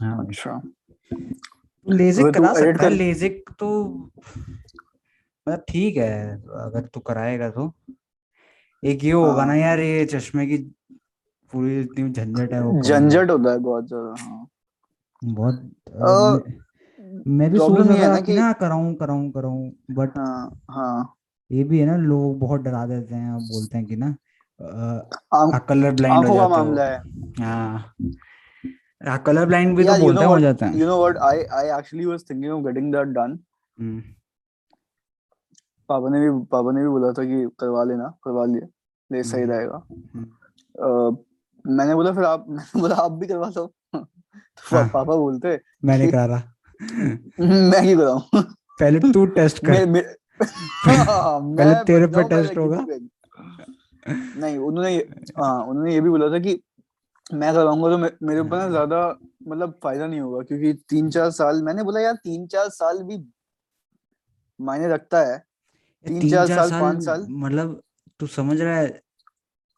हाँ। अच्छा। लेजिक करा सकता है लेजिक तो मतलब ठीक है अगर तू कराएगा तो। एक ये होगा ना हाँ। यार ये चश्मे की पूरी इतनी झंझट है वो झंझट होता है बहुत ज़्यादा हाँ। बहुत मैं, मैं भी सोच रहा ये था कि ना कराऊं कराऊं कराऊं बट हाँ हाँ। ये भी है ना लोग बहुत डरा देते हैं बोलते हैं कि ना कलर ब्लाइंड हो जाते है। हाँ। कलर ब्लाइंड भी तो यार यू बोलते नो हैं हो जाता है। You know what I I actually was thinking of getting that done पापा ने भी पापा ने भी बोला था कि करवा लेना करवा लिए। ले सही हम्म, रहेगा। हम्म, मैंने बोला फिर आप मैंने बोला आप भी करवा लो। तो हाँ। पापा बोलते मैं नहीं करा रहा मैं क्यों कराऊं? पहले तू टेस्ट कर। मैं मैं हाँ, पहले तेरे पे टेस्ट होगा। नहीं उन्होंने हाँ उन्होंने ये भी बोला था कि मैं करवाऊँगा तो मे- मेरे ऊपर ना हाँ, ज़्यादा मतलब फ़ायदा नहीं होगा क्योंकि तीन चार साल मैंने बोला यार तीन चार साल भी मायने रखता है। तीन तीन चार चार साल साल पाँच साल। मतलब तू समझ रहा है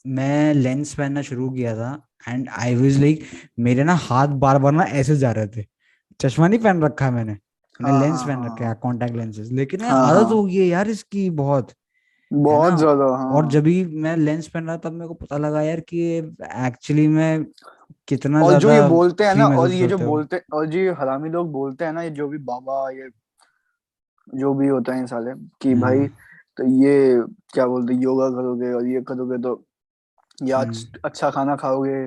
मैं लेंस पहनना शुरू किया था एंड आई वाज लाइक मेरे ना हाथ बार बार ना ऐसे जा रहे थे। चश्मा नहीं पहन रखा है मैंने मैंने हाँ लेंस पहन रखा है। कॉन्टेक्ट लेंसेज लेकिन हाँ आदत हाँ। हो गई है यार इसकी बहुत। बहुत ज़्यादा हाँ। और जब भी मैं लेंस पहन रहा तब मेरे को पता लगा यार कि एक्चुअली में कितना और जो ये बोलते हैं ना और ये जो हो। बोलते और जो ये हरामी लोग बोलते हैं ना ये जो भी बाबा ये जो भी होता है साले कि भाई हाँ तो ये क्या बोलते योगा करोगे और ये करोगे तो या हम्म। अच्छा खाना खाओगे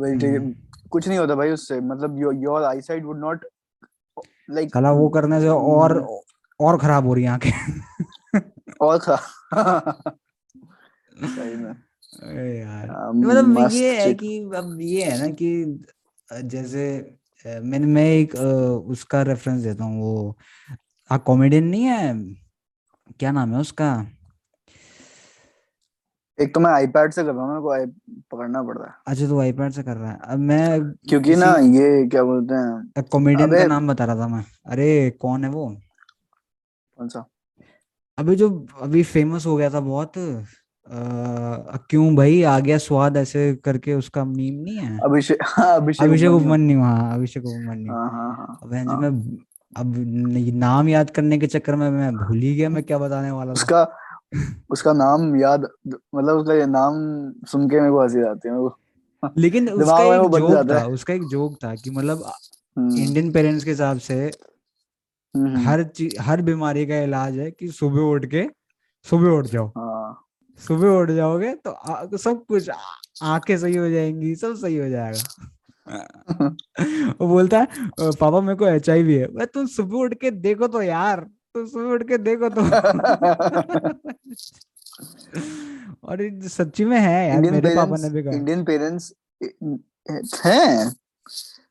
वेजिटेरियन हम्म कुछ नहीं होता भाई उससे मतलब your your eyesight would not like साला वो करने से और और खराब हो रही है आँखें। और खा सही में। यार। मतलब ये है कि अब ये है ना कि जैसे मैंने मैं एक उसका रेफरेंस देता हूँ वो आ कॉमेडियन नहीं है? क्या नाम है उसका? एक तो मैं आईपैड से कर रहा हूँ मेरे को आई पकड़ना पड़ रहा है। अच्छा तो आईपैड से कर रहा है। अब मैं क्योंकि ना ये क्या बोलते हैं? कॉमेडियन का नाम बता रहा था मैं। अरे कौन है वो? कौन सा? अभी जो अभी फ़ेमस हो गया था बहुत आ, क्यों भाई? आ गया स्वाद ऐसे करके उसका मीम नहीं है? अभिषेक हाँ अभिषेक उपमन्यु हाँ अभिषेक उपमन्यु हाँ हाँ हाँ हाँ। मैं अब नाम याद करने के चक्कर में मैं भूल ही गया मैं क्या बताने वाला था। उसका उसका नाम याद मतलब उसका ये नाम सुन के मेरे को हँसी आती है लेकिन उसका एक जोक था उसका एक जोक था कि मतलब हम्म। इंडियन पेरेंट्स के हिसाब से हम्म हम्म, हर चीज़ हर बीमारी का इलाज है कि सुबह उठ के सुबह उठ जाओ। हाँ। सुबह उठ जाओगे तो आ, सब कुछ आँखें सही हो जाएँगी सब सही हो जाएगा। वो बोलता है पापा मेरे को एच आई वी है। मैं तुम सुबह उठ के देखो तो यार तुम सुबह उठ के देखो तो। और सच्ची में है यार मेरे पापा ने भी कहा। इंडियन पेरेंट्स हैं?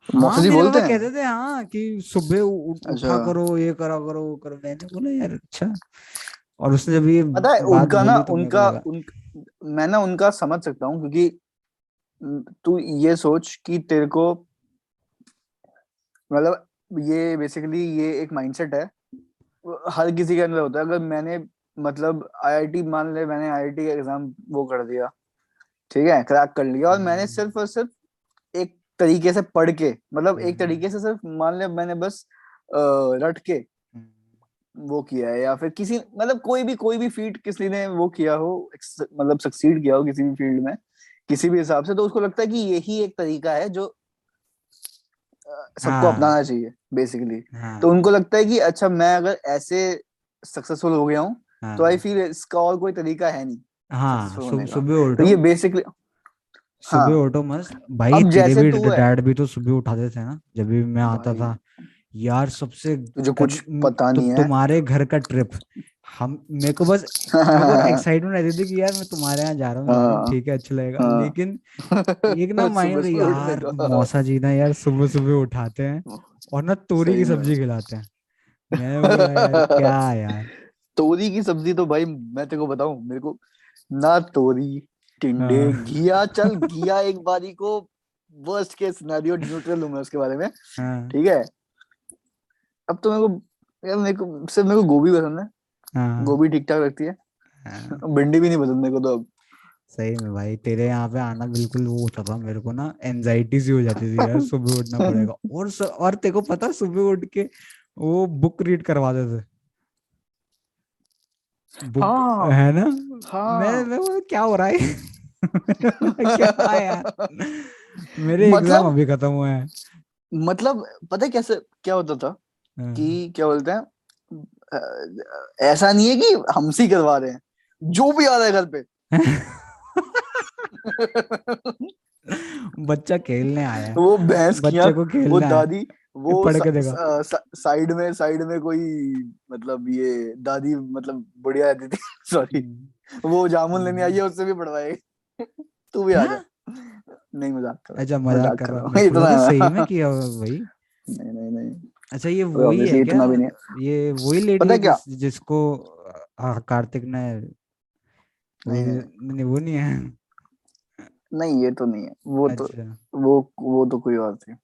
हाँ मौसा जी मेरे बोलते हैं? कहते थे हाँ कि सुबह उठा अच्छा। करो ये करा करो वो करो। मैंने बोला यार अच्छा। और उसने जब ये पता है बात उनका ना तो उनका उन मैं ना उनका समझ सकता हूँ क्योंकि तू ये सोच कि तेरे को मतलब ये बेसिकली ये एक माइंडसेट है हर किसी के अंदर होता है। अगर मैंने मतलब आईआईटी मान ले मैंने आईआईटी का एग्ज़ाम वो कर दिया ठीक है क्रैक कर लिया और मैंने हम्म, सिर्फ़ और सिर्फ़ तरीके से पढ़ के मतलब एक हम्म, तरीके से सिर्फ़ मान लिया मैंने बस रट के हम्म, वो किया है या फिर किसी मतलब कोई भी कोई भी फ़ील्ड किसी ने वो किया हो मतलब सक्सीड किया हो किसी भी फ़ील्ड में किसी भी हिसाब से तो उसको लगता है कि यही एक तरीका है जो सबको हाँ। अपनाना चाहिए बेसिकली तो हाँ उनको लगता है कि अच्छा मैं अगर ऐसे सक्सेसफुल हो गया हूँ तो आई हाँ। फील इसका और कोई तरीका है नहीं हाँ सुबह तो ये बेसिकली सुबह हाँ। उठो मस्त। भाई तेरे भी डैड भी तो सुबह उठाते थे ना जब भी मैं आता था। यार सबसे तुझे कुछ पता नहीं है। तुम्हारे घर का ट्रिप। हम मेरे को बस एक्साइटमेंट रहती थी कि यार मैं तुम्हारे यहाँ जा रहा हूँ जा हूँ। ठीक है अच्छा लगेगा। हाँ। लेकिन एक ना माइंड यार मौसा जी ना यार सुबह सुबह उठाते हैं और ना तोरी की सब्ज़ी खिलाते हैं। यार क्या यार? तोरी की सब्ज़ी तो भाई मैं तेरे को बताऊँ मेरे को ना तोरी टिंडे हाँ। घिया चल घिया एक बारी को वर्स्ट केस सिनेरियो न्यूट्रल हूँ मैं उसके बारे में। हाँ। ठीक है? अब तो मेरे को यार मेरे को सिर्फ़ मेरे को गोभी पसंद है। हाँ। गोभी ठीक ठाक लगती है। हाँ। भिंडी भी नहीं पसंद मेरे को तो अब। सही में भाई तेरे यहाँ पे आना बिल्कुल वो होता था मेरे को ना एनजाइटी सी हो जाती थी यार सुबह उठना पड़ेगा। और स, और तेरे को पता सुबह उठ के वो बुक रीड करवाते थे बुक हाँ। है ना? मैं हाँ। मैं वो क्या हो रहा है? क्या यार मेरे एग्ज़ाम मतलब अभी खत्म हुए हैं। मतलब पता है कैसे क्या होता था हाँ, कि क्या बोलते हैं ऐसा नहीं है कि हमसे ही करवा रहे हैं जो भी आ रहा है घर पे। बच्चा खेलने आया वो भैंस बच्चे को वो खेलना है। दादी वो पढ़ सा, के देखा। सा, सा, साइड में साइड में कोई मतलब ये दादी मतलब बुढ़िया रहती थी सॉरी। हम्म, वो जामुन लेने आई है उससे भी पढ़वाए तू भी आ जा। नहीं मज़ाक कर अच्छा मज़ाक कर रहा हूँ। इतना सही में किया भाई। नहीं नहीं नहीं। अच्छा ये वही है क्या भी नहीं ये वही लेडी है है जिसको कार्तिक ने नहीं वो नहीं है। नहीं ये तो नहीं है। वो तो अच्छा। वो वो तो कोई और थी।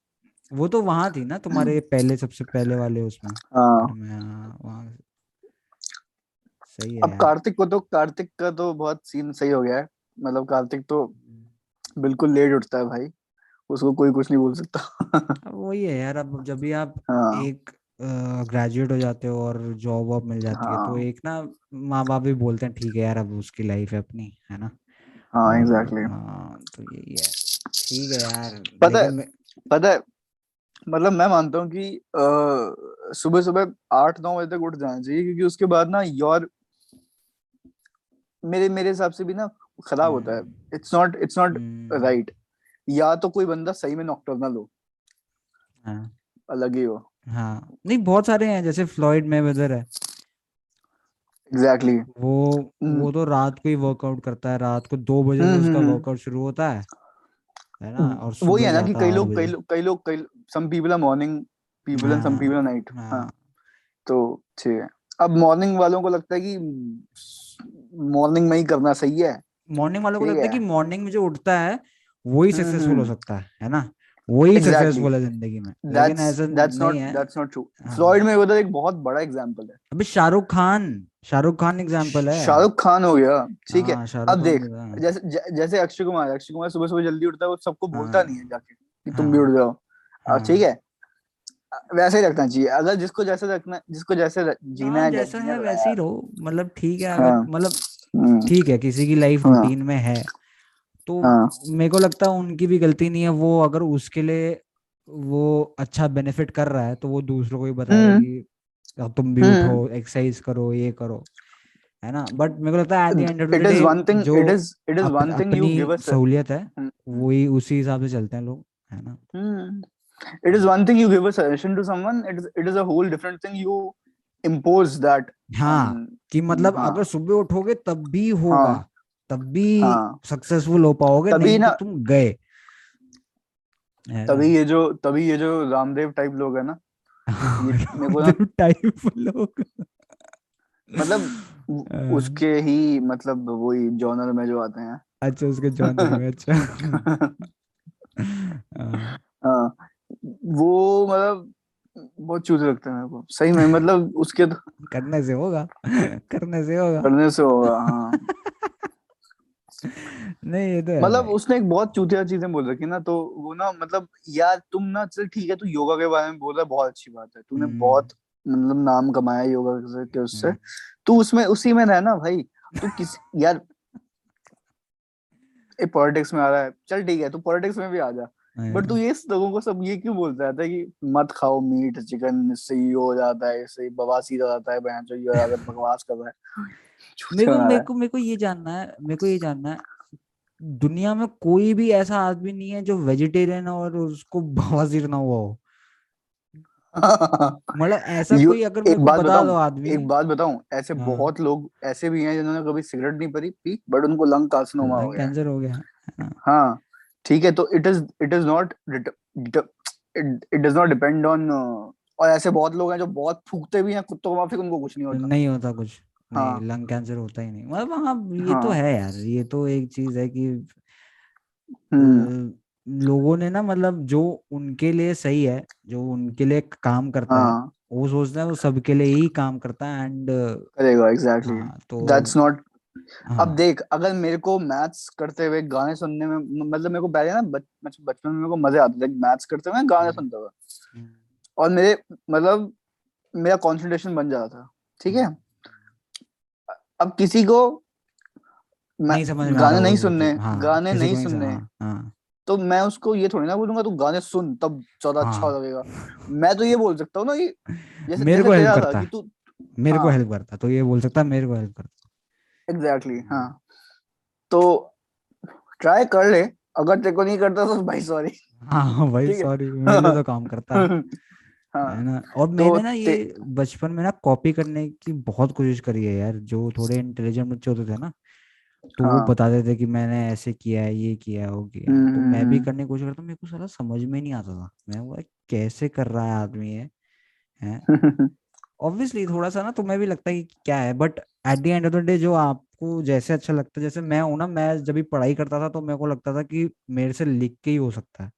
वो तो वहाँ थी ना तुम्हारे पहले सबसे पहले वाले उसमें? हाँ। घर में हाँ सही है अब कार्तिक को तो कार्तिक का तो बहुत सीन सही हो गया है। मतलब कार्तिक तो बिल्कुल लेट उठता है भाई। उसको कोई कुछ नहीं बोल सकता। वही है यार अब जब भी आप हाँ। एक ग्रेजुएट हो जाते हो और जॉब वॉब मिल जाती है तो हाँ। एक ना माँ बाप भी बोलते हैं ठीक है यार अब उसकी लाइफ है अपनी है ना? हाँ एग्जैक्टली हाँ तो यही है। ठीक है यार पता है पता है मतलब मैं मानता हूँ कि सुबह सुबह आठ नौ बजे तक उठ जाना चाहिए क्योंकि उसके बाद ना योर मेरे मेरे हिसाब से भी ना खराब होता है। हम्म, it's not it's not hmm, right या तो कोई बंदा सही में नॉकटर्नल हो। हाँ। अलग ही हो। हाँ। नहीं बहुत सारे हैं जैसे फ्लॉयड मेवेदर है। Exactly exactly. वो वो तो रात को ही वर्कआउट करता है। रात को दो बजे से हम्म उसका हम्म वर्कआउट शुरू होता है। है ना? और हम्म, वही है ना कि कई लोग कई लोग कई लोग कई some people are morning people and some people are night हाँ। तो ठीक है। अब मॉर्निंग वालों को लगता है कि मॉर्निंग में ही करना सही है। मॉर्निंग वालों को लगता है कि मॉर्निंग में जो उठता है वही हम्म सक्सेसफुल हो हम्म। सकता है है ना? वही सक्सेसफुल है ज़िंदगी में। लेकिन दैट्स ऐसा नहीं नॉट है। दैट्स नॉट ट्रू फ्लॉयड में उधर एक बहुत बड़ा एग्जांपल है। अभी शाहरुख खान शाहरुख खान एग्ज़ाम्पल है। शाहरुख खान हो गया ठीक है। हाँ अब देख जैसे जैसे अक्षय कुमार अक्षय कुमार सुबह सुबह जल्दी उठता है वो सबको बोलता नहीं है हाँ जाके कि तुम भी हाँ। उठ जाओ। ठीक हाँ। है वैसे ही रखना चाहिए। अगर जिसको जैसे रखना जिसको जैसे जीना हाँ है जैसा है वैसे ही रहो। मतलब ठीक है अगर हाँ। मतलब हम्म, ठीक है किसी की लाइफ हाँ। रूटीन में है। तो हाँ। मेरे को लगता है उनकी भी गलती नहीं है। वो अगर उसके लिए वो अच्छा बेनिफिट कर रहा है तो वो दूसरों को भी बताएगा हम्म। कि "अब तुम भी हम्म। उठो एक्सरसाइज करो ये करो है ना? बट मेरे को लगता है at the end of the it is day one thing जो it is it is one thing you give us सहूलियत है वही उसी हिसाब से चलते हैं लोग है ना? it is one thing you give a suggestion to someone it is it is a whole different thing you impose that हाँ on कि मतलब हाँ। अगर सुबह उठोगे तब भी होगा हाँ। तब भी हाँ। सक्सेसफुल हो पाओगे तभी नहीं तो ना तुम गए। तभी ये जो तभी ये जो रामदेव टाइप लोग है ना को ना टाइप लोग मतलब उसके ही मतलब वही जॉनर में जो आते हैं। अच्छा उसके जॉनर में अच्छा। हाँ, हाँ वो मतलब बहुत चूते लगते हैं मेरे को। सही में मतलब उसके तो करने से होगा करने से होगा। करने से होगा हाँ। नहीं ये तो है मतलब भाई। उसने एक बहुत चूतिया चीज़ें बोल रखी ना तो वो ना मतलब यार तुम ना चल ठीक है तू योगा के बारे में बोल रहा है बहुत अच्छी बात है। तूने हम्म। बहुत मतलब नाम कमाया योगा से के उससे। हम्म, तू उसमें उसी में रहना भाई। तू किस यार ये पॉलिटिक्स में आ रहा है। चल ठीक है तू पॉलिटिक्स में भी आ जा। बट तू हाँ, ये लोगों को सब ये क्यों बोलता रहता है कि मत खाओ मीट चिकन इससे ये हो जाता है इससे बवासीर हो जाता है बहन ये अगर बकवास कर रहा है। मेरे को मेरे को मेरे को ये जानना है मेरे को ये जानना है दुनिया में कोई भी ऐसा आदमी नहीं है जो वेजिटेरियन और उसको बवासीर ना हुआ हो। मतलब ऐसा कोई अगर एक बात बता दो आदमी। एक बात बताऊँ ऐसे हाँ। बहुत लोग ऐसे भी हैं जिन्होंने कभी सिगरेट नहीं पी पी बट उनको लंग कार्सिनोमा हो गया। कैंसर हो गया है। हाँ ठीक है तो it is it is not it does not depend on और ऐसे बहुत लोग हैं जो बहुत फूकते भी हैं कुत्तों को माफिक उनको कुछ नहीं होता। नहीं होता कुछ। हाँ। लंग कैंसर होता ही नहीं। मतलब हाँ ये तो हाँ। है यार ये तो एक चीज़ है कि हम्म। लोगों ने ना मतलब जो उनके लिए सही है जो उनके लिए काम करता है हाँ। वो सोचते हैं वो सबके लिए ही काम करता है एंड करेगा एग्जैक्टली हाँ तो दैट्स नॉट हाँ। अब देख अगर मेरे को मैथ्स करते हुए गाने सुनने में मतलब मेरे को पहले ना बच, बच, बचपन में मेरे को मज़े आते थे मैथ्स करते हुए गाने हम्म। सुनता था हम्म, और मेरे मतलब मेरा कंसंट्रेशन बन जाता था ठीक है? अब किसी को नहीं समझ में गाने नहीं सुनने मतलब हाँ गाने नहीं सुनने। हाँ हाँ। तो मैं उसको ये थोड़ी ना बोलूँगा तू गाने सुन तब ज़्यादा हाँ. अच्छा हाँ। लगेगा। मैं तो ये बोल सकता हूँ ना कि जैसे मेरे को हेल्प करता। कि है तू मेरे को हाँ। हेल्प करता तो ये बोल सकता मेरे को हेल्प करता। एग्जैक्टली है। हाँ तो ट्राई कर ले अगर तेरे को नहीं करता तो भाई सॉरी हाँ भाई सॉरी मेरे तो काम करता। है है ना? और तो मैंने ना ये बचपन में ना कॉपी करने की बहुत कोशिश करी है यार जो थोड़े इंटेलिजेंट बच्चे होते थे ना तो वो हाँ। बताते थे कि मैंने ऐसे किया है ये किया है वो किया है। तो हम्म मैं भी हम्म करने की कोशिश करता मेरे को सारा समझ में नहीं आता था। मैं बोला कैसे कर रहा है आदमी है? हम्म। ऑब्वियसली थोड़ा सा ना तुम्हें भी लगता है कि क्या है but at the end of the day जो आपको जैसे अच्छा लगता है जैसे मैं हूँ ना मैं जब भी पढ़ाई करता था तो मेरे को लगता था कि मेरे से लिख के ही हो सकता है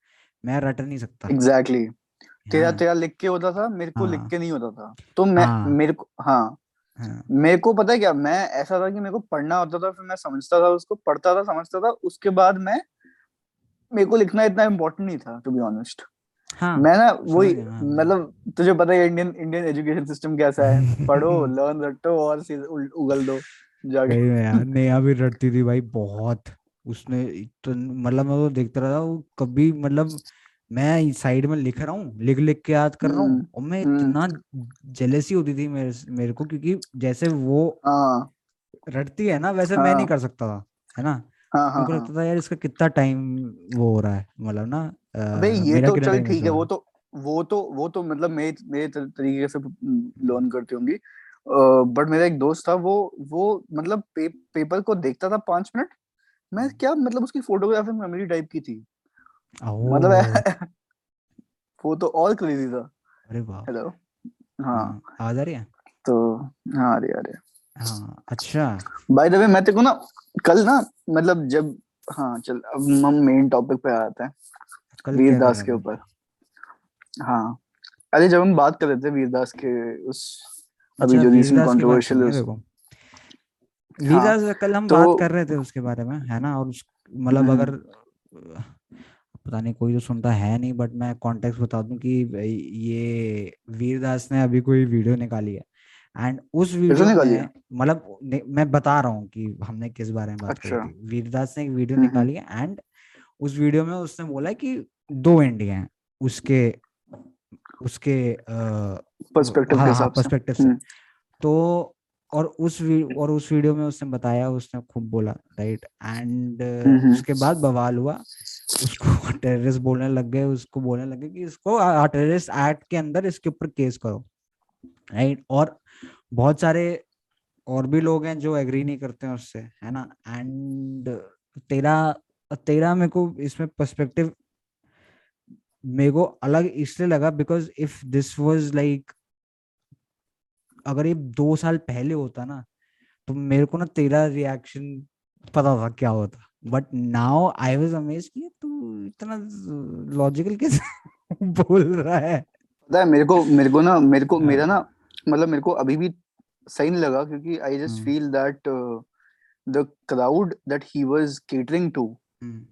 मैं रट नहीं सकता। एग्जैक्टली है तेरा तेरा लिख के होता था मेरे को लिख हाँ। के नहीं होता था। तो मैं हाँ। मेरे को हाँ। हाँ। मेरे को पता है क्या मैं ऐसा था कि मेरे को पढ़ना होता था फिर मैं समझता था उसको पढ़ता था समझता था उसके बाद मैं मेरे को लिखना इतना इम्पोर्टेंट नहीं था टू बी ऑनेस्ट हाँ मैं ना वही हाँ मतलब तुझे पता है इंडियन इंडियन एजुकेशन सिस्टम कैसा है? पढ़ो लर्न रटो और उगल दो जाके। यार नेहा भी रटती थी भाई बहुत। उसने मतलब मैं तो देखता रहा वो कभी मतलब मैं साइड में लिख रहा हूँ लिख लिख के याद कर रहा हम्म हूँ और मैं हम्म। इतना जेलेसी होती थी मेरे मेरे को क्योंकि जैसे वो हाँ। रटती है ना वैसे मैं नहीं हाँ। कर सकता था है ना? हाँ मेरे को लगता था यार इसका कितना टाइम वो हो रहा है? मतलब ना अबे ये तो चल ठीक है वो तो वो तो वो तो मतलब मेरे मेरे तर- तरीके से हम्म, लर्न करती होंगी। बट मेरा एक दोस्त था वो वो मतलब पेपर को देखता था पाँच मिनट। मैं हम्म। क्या मतलब उसकी फोटोग्राफी मेमोरी टाइप की थी? मतलब वो तो और क्रेजी था। अरे वाह हेलो हाँ। हाँ आवाज़ आ रही है? तो हाँ अरे अरे हाँ अच्छा। बाय द वे मैं तेरे को ना कल ना मतलब जब हाँ चल अब हम मेन टॉपिक पे आते हैं। कल क्या वीरदास के ऊपर। हाँ। अरे जब हम बात कर रहे थे वीरदास के उस अभी अच्छा जो रिसेंट वीरदास की बात कंट्रोवर्शियल है हाँ। वीरदास कल हम तो बात कर रहे थे उसके बारे में है ना? और मतलब हम्म। अगर पता नहीं कोई तो सुनता है नहीं बट मैं कॉन्टेक्स्ट बता दूँ कि ये वीरदास ने अभी कोई वीडियो निकाली है। एंड उस वीडियो में मतलब मैं बता रहा हूँ कि हमने किस बारे में बात करी अच्छा। थी। वीरदास ने एक वीडियो हम्म हम्म। निकाली है एंड उस वीडियो में उसने बोला कि दो इंडिया हैं उसके उसके पर्सपेक्टिव हाँ हाँ से। पर्सपेक्टिव से। हम्म। तो और उस और उस वीडियो में उसने बताया उसने खूब बोला राइट एंड उसके बाद बवाल हुआ। उसको टेररिस्ट बोलने लग गए, उसको बोलने लगे कि इसको टेररिस्ट एक्ट के अंदर इसके ऊपर केस करो। राइट और बहुत सारे और भी लोग हैं जो एग्री नहीं करते हैं उससे, है ना? एंड तेरा तेरा मेरे को इसमें पर्सपेक्टिव मेरे को अलग इसलिए लगा because if this was like अगर ये दो साल पहले होता ना तो मेरे को ना तेरा रिएक्शन पता था क्या होता। But now I was amaze कि तू इतना लॉजिकल कैसे बोल रहा है? पता है मेरे को मेरे को ना मेरे को मेरा हाँ, ना मतलब मेरे को अभी भी सही नहीं लगा क्योंकि I just feel that the crowd that he was catering to hmm.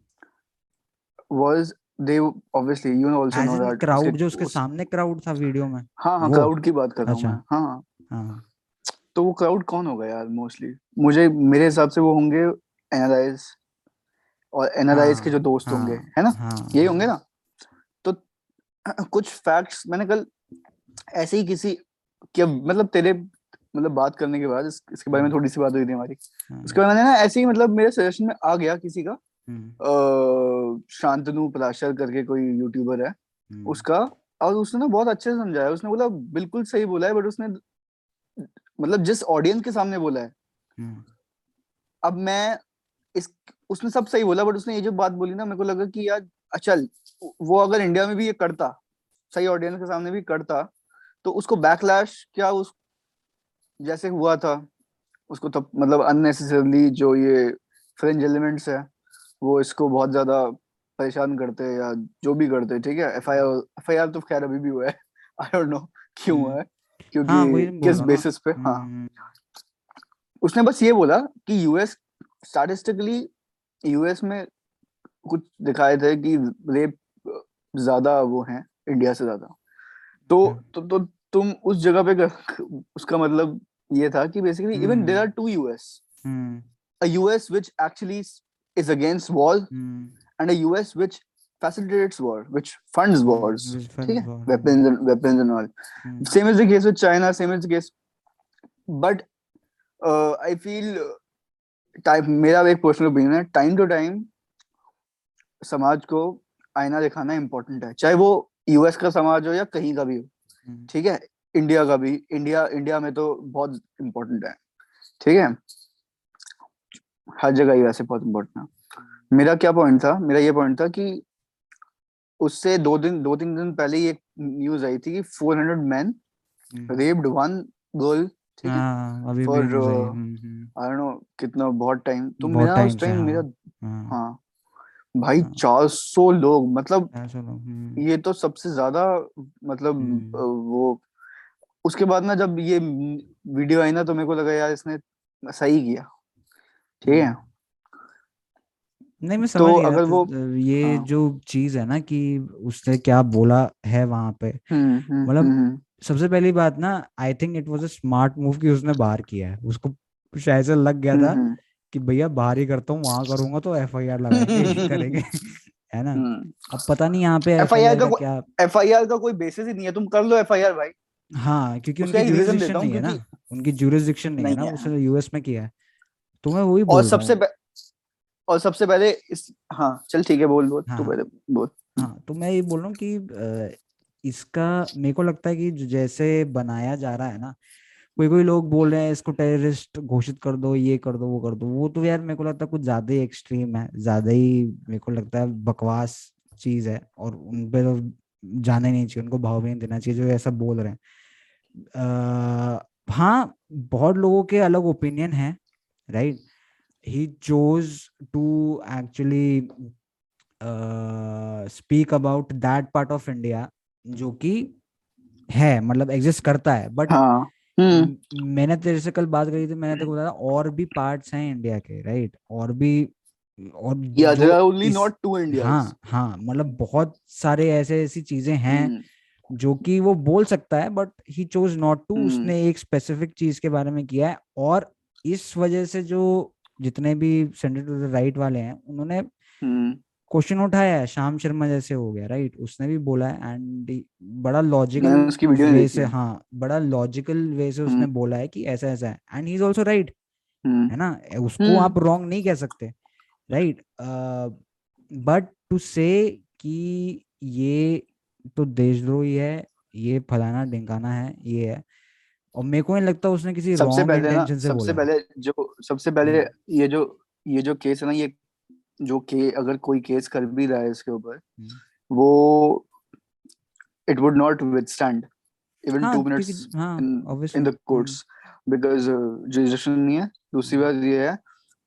They they obviously you also as know in that उसके क्राउड जो उसके सामने क्राउड था वीडियो में। हाँ हाँ क्राउड की बात कर रहा हूँ अच्छा। मैं हाँ। हाँ। तो वो क्राउड कौन होगा यार मोस्टली मुझे मेरे हिसाब से वो होंगे एनआरआईज और एनआरआईज के जो हाँ दोस्त होंगे हाँ है ना? हाँ यही होंगे ना? तो कुछ फैक्ट्स मैंने कल ऐसे ही किसी क्या मतलब तेरे मतलब बात करने के बाद इस, इसके बारे में हम्म, थोड़ी सी बात हुई थी हमारी। हाँ, उसके बाद मैंने ना ऐसे ही मतलब मेरे सजेशन में आ गया किसी का। हम्म, शांतनु पराशर करके कोई यूट्यूबर है। हम्म, उसका और उसने ना बहुत अच्छे से समझाया। उसने बोला बिल्कुल सही बोला है बट उसने मतलब जिस ऑडियंस के सामने बोला है। हम्म, अब मैं इस उसने सब सही बोला बट उसने ये जो बात बोली ना मेरे को लगा कि यार चल वो अगर इंडिया में भी ये करता सही ऑडियंस के सामने भी करता तो उसको बैकलैश क्या उस जैसे हुआ था उसको तब मतलब अननेसेसरली जो ये फ्रेंच एलिमेंट्स है वो इसको बहुत ज़्यादा परेशान करते हैं या जो भी करते हैं ठीक है? F I R F I R तो खैर अभी भी हुआ है आई डोंट नो क्यों हुआ हम्म, है क्योंकि हाँ किस बेसिस पे हाँ। हम्म, उसने बस ये बोला कि यूएस स्टैटिस्टिकली यूएस में कुछ दिखाए थे कि रेप ज़्यादा वो है इंडिया से ज़्यादा तो अच्छा। तो, तो तुम उस जगह पे कर- उसका मतलब ये था कि basically even there are hmm. Two US hmm a US which actually s- is against war hmm and a US which facilitates war, which funds hmm, wars. which ठीक funds है? war, Weapons and weapons and all. Hmm, Same is the case with China. Same is the case. But uh, I feel uh, time मेरा एक personal opinion है time to time समाज को आईना दिखाना important है। चाहे वो यूएस का समाज हो या कहीं का भी हो हम्म, ठीक है? इंडिया का भी इंडिया इंडिया में तो बहुत इम्पोर्टेंट है ठीक है? हर जगह ही वैसे बहुत इम्पोर्टेंट है। मेरा क्या पॉइंट था? मेरा ये पॉइंट था कि उससे दो दिन दो तीन दिन पहले ही एक न्यूज़ आई थी कि 400 man hmm, raped one girl ठीक है? हाँ अभी news आई, डोंट नो कितना बहुत टाइम तो बहुत मेरा उस टाइम मेरा हाँ, हाँ। भाई हाँ। चार सौ लोग मतलब लोग, हम्म, ये तो सबसे ज़्यादा मतलब हम्म। वो उसके बाद ना जब ये वीडियो आई ना तो मेरे को लगा यार इसने सही किया। ठीक है? हम्म। नहीं मैं तो समझ गया अगर तो, वो- तो ये हाँ। जो चीज़ है ना कि उसने क्या बोला है वहाँ पे मतलब सबसे पहली बात ना I think it was a smart move कि उसने बाहर किया है। उसको शायद से लग गया हम्म, था हम्म, कि भैया बाहर ही करता हूँ वहाँ करूँगा तो एफ़ आई आर करेंगे। है ना? हम्म। अब पता नहीं यहाँ पे एफ़ आई आर का का कोई- क्या? एफआईआर का कोई बेसिस ही नहीं है। तुम कर लो एफआईआर भाई। हाँ क्योंकि उनकी हूँ नहीं है ना। उनकी जुरिस्डिक्शन नहीं है ना। उसने यूएस में किया है। तो मैं वही और बोल रहा सबसे और सबसे पहले इस हाँ चल ठीक है बोल बोल तू हाँ। पहले बोल। हाँ तो मैं ये बोल रहा हूँ कि इसका मेरे को लगता है कि जैसे बनाया जा रहा है ना कोई कोई लोग बोल रहे हैं, इसको टेररिस्ट घोषित कर दो, ये कर दो, वो कर दो। वो तो यार मेरे को लगता है कुछ ज़्यादा ही एक्सट्रीम है, ज़्यादा ही मेरे को लगता है बकवास चीज़ है और उन पे तो जाने नहीं चाहिए, उनको भाव भी नहीं देना चाहिए जो ऐसा बोल रहे हैं। हाँ बहुत लोगों के अलग ओपिनियन है right he chose to actually speak about that part of India जो कि है मतलब एग्जिस्ट करता है। बट हाँ हम्म। मैंने तेरे से कल बात करी थी मैंने तेरे को बताया और भी पार्ट्स हैं इंडिया के राइट और भी और ओनली नॉट टू इंडिया हाँ हाँ मतलब बहुत सारे ऐसे ऐसी चीज़ें हैं हम्म, जो कि वो बोल सकता है but he chose not to. उसने एक स्पेसिफिक चीज़ के बारे में किया है और इस वजह से जो जितने भी सेंटर टू द राइट वाले हैं उन्होंने हम्म। क्वेश्चन उठाया है श्याम शर्मा जैसे हो गया राइट उसने भी बोला है एंड बड़ा लॉजिकल उसकी वीडियो वे से हाँ बड़ा लॉजिकल वे से उसने हम्म। बोला है कि ऐसा ऐसा है and he is also right है ना उसको हम्म। आप रॉन्ग नहीं कह सकते राइट बट टू से कि ये तो देशद्रोही है ये फलाना ढिंकाना है ये है और मेरे को नहीं लगता उसने किसी सबसे पहले ना सबसे पहले जो सबसे पहले हम्म। ये जो ये जो केस है ना ये जो के अगर कोई केस कर भी रहा है इसके ऊपर हम्म। वो it would not withstand even two minutes in the hmm, courts because jurisdiction नहीं है। दूसरी बात ये है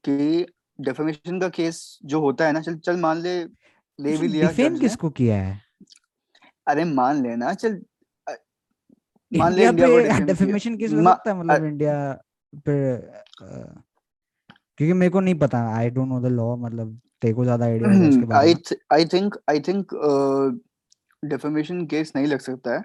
कि डेफेमेशन का केस जो होता है ना चल चल मान ले ले भी लिया डिफेम किसको किया है? अरे मान लेना चल मान ले इंडिया पे। डेफेमेशन केस हो सकता है मतलब इंडिया पे क्योंकि मेरे को नहीं पता I don't know the law मतलब तेरे को ज़्यादा आइडिया होगा इसके बारे में। I think I think defamation case नहीं लग सकता है।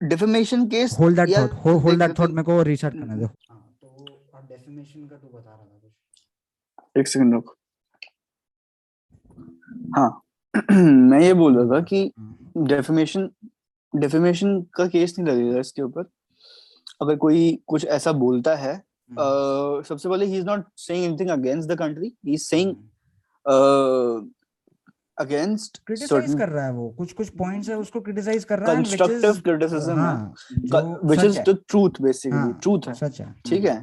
Defamation case hold that thought hold that thought मेरे को रीसेट करने दो। हम्म। हाँ, तो डेफेमेशन का तू बता रहा था कुछ। एक सेकंड रुक। हाँ मैं ये बोल रहा था कि हाँ, डेफेमेशन डेफेमेशन का केस नहीं लगेगा इसके ऊपर। अगर कोई कुछ ऐसा बोलता है सबसे पहले he is not saying anything against the country he is saying hmm. Against criticise कर रहा है वो। कुछ कुछ पॉइंट्स है उसको क्रिटिसाइज कर रहा है constructive criticism such is the truth basically truth है। सच है। ठीक है?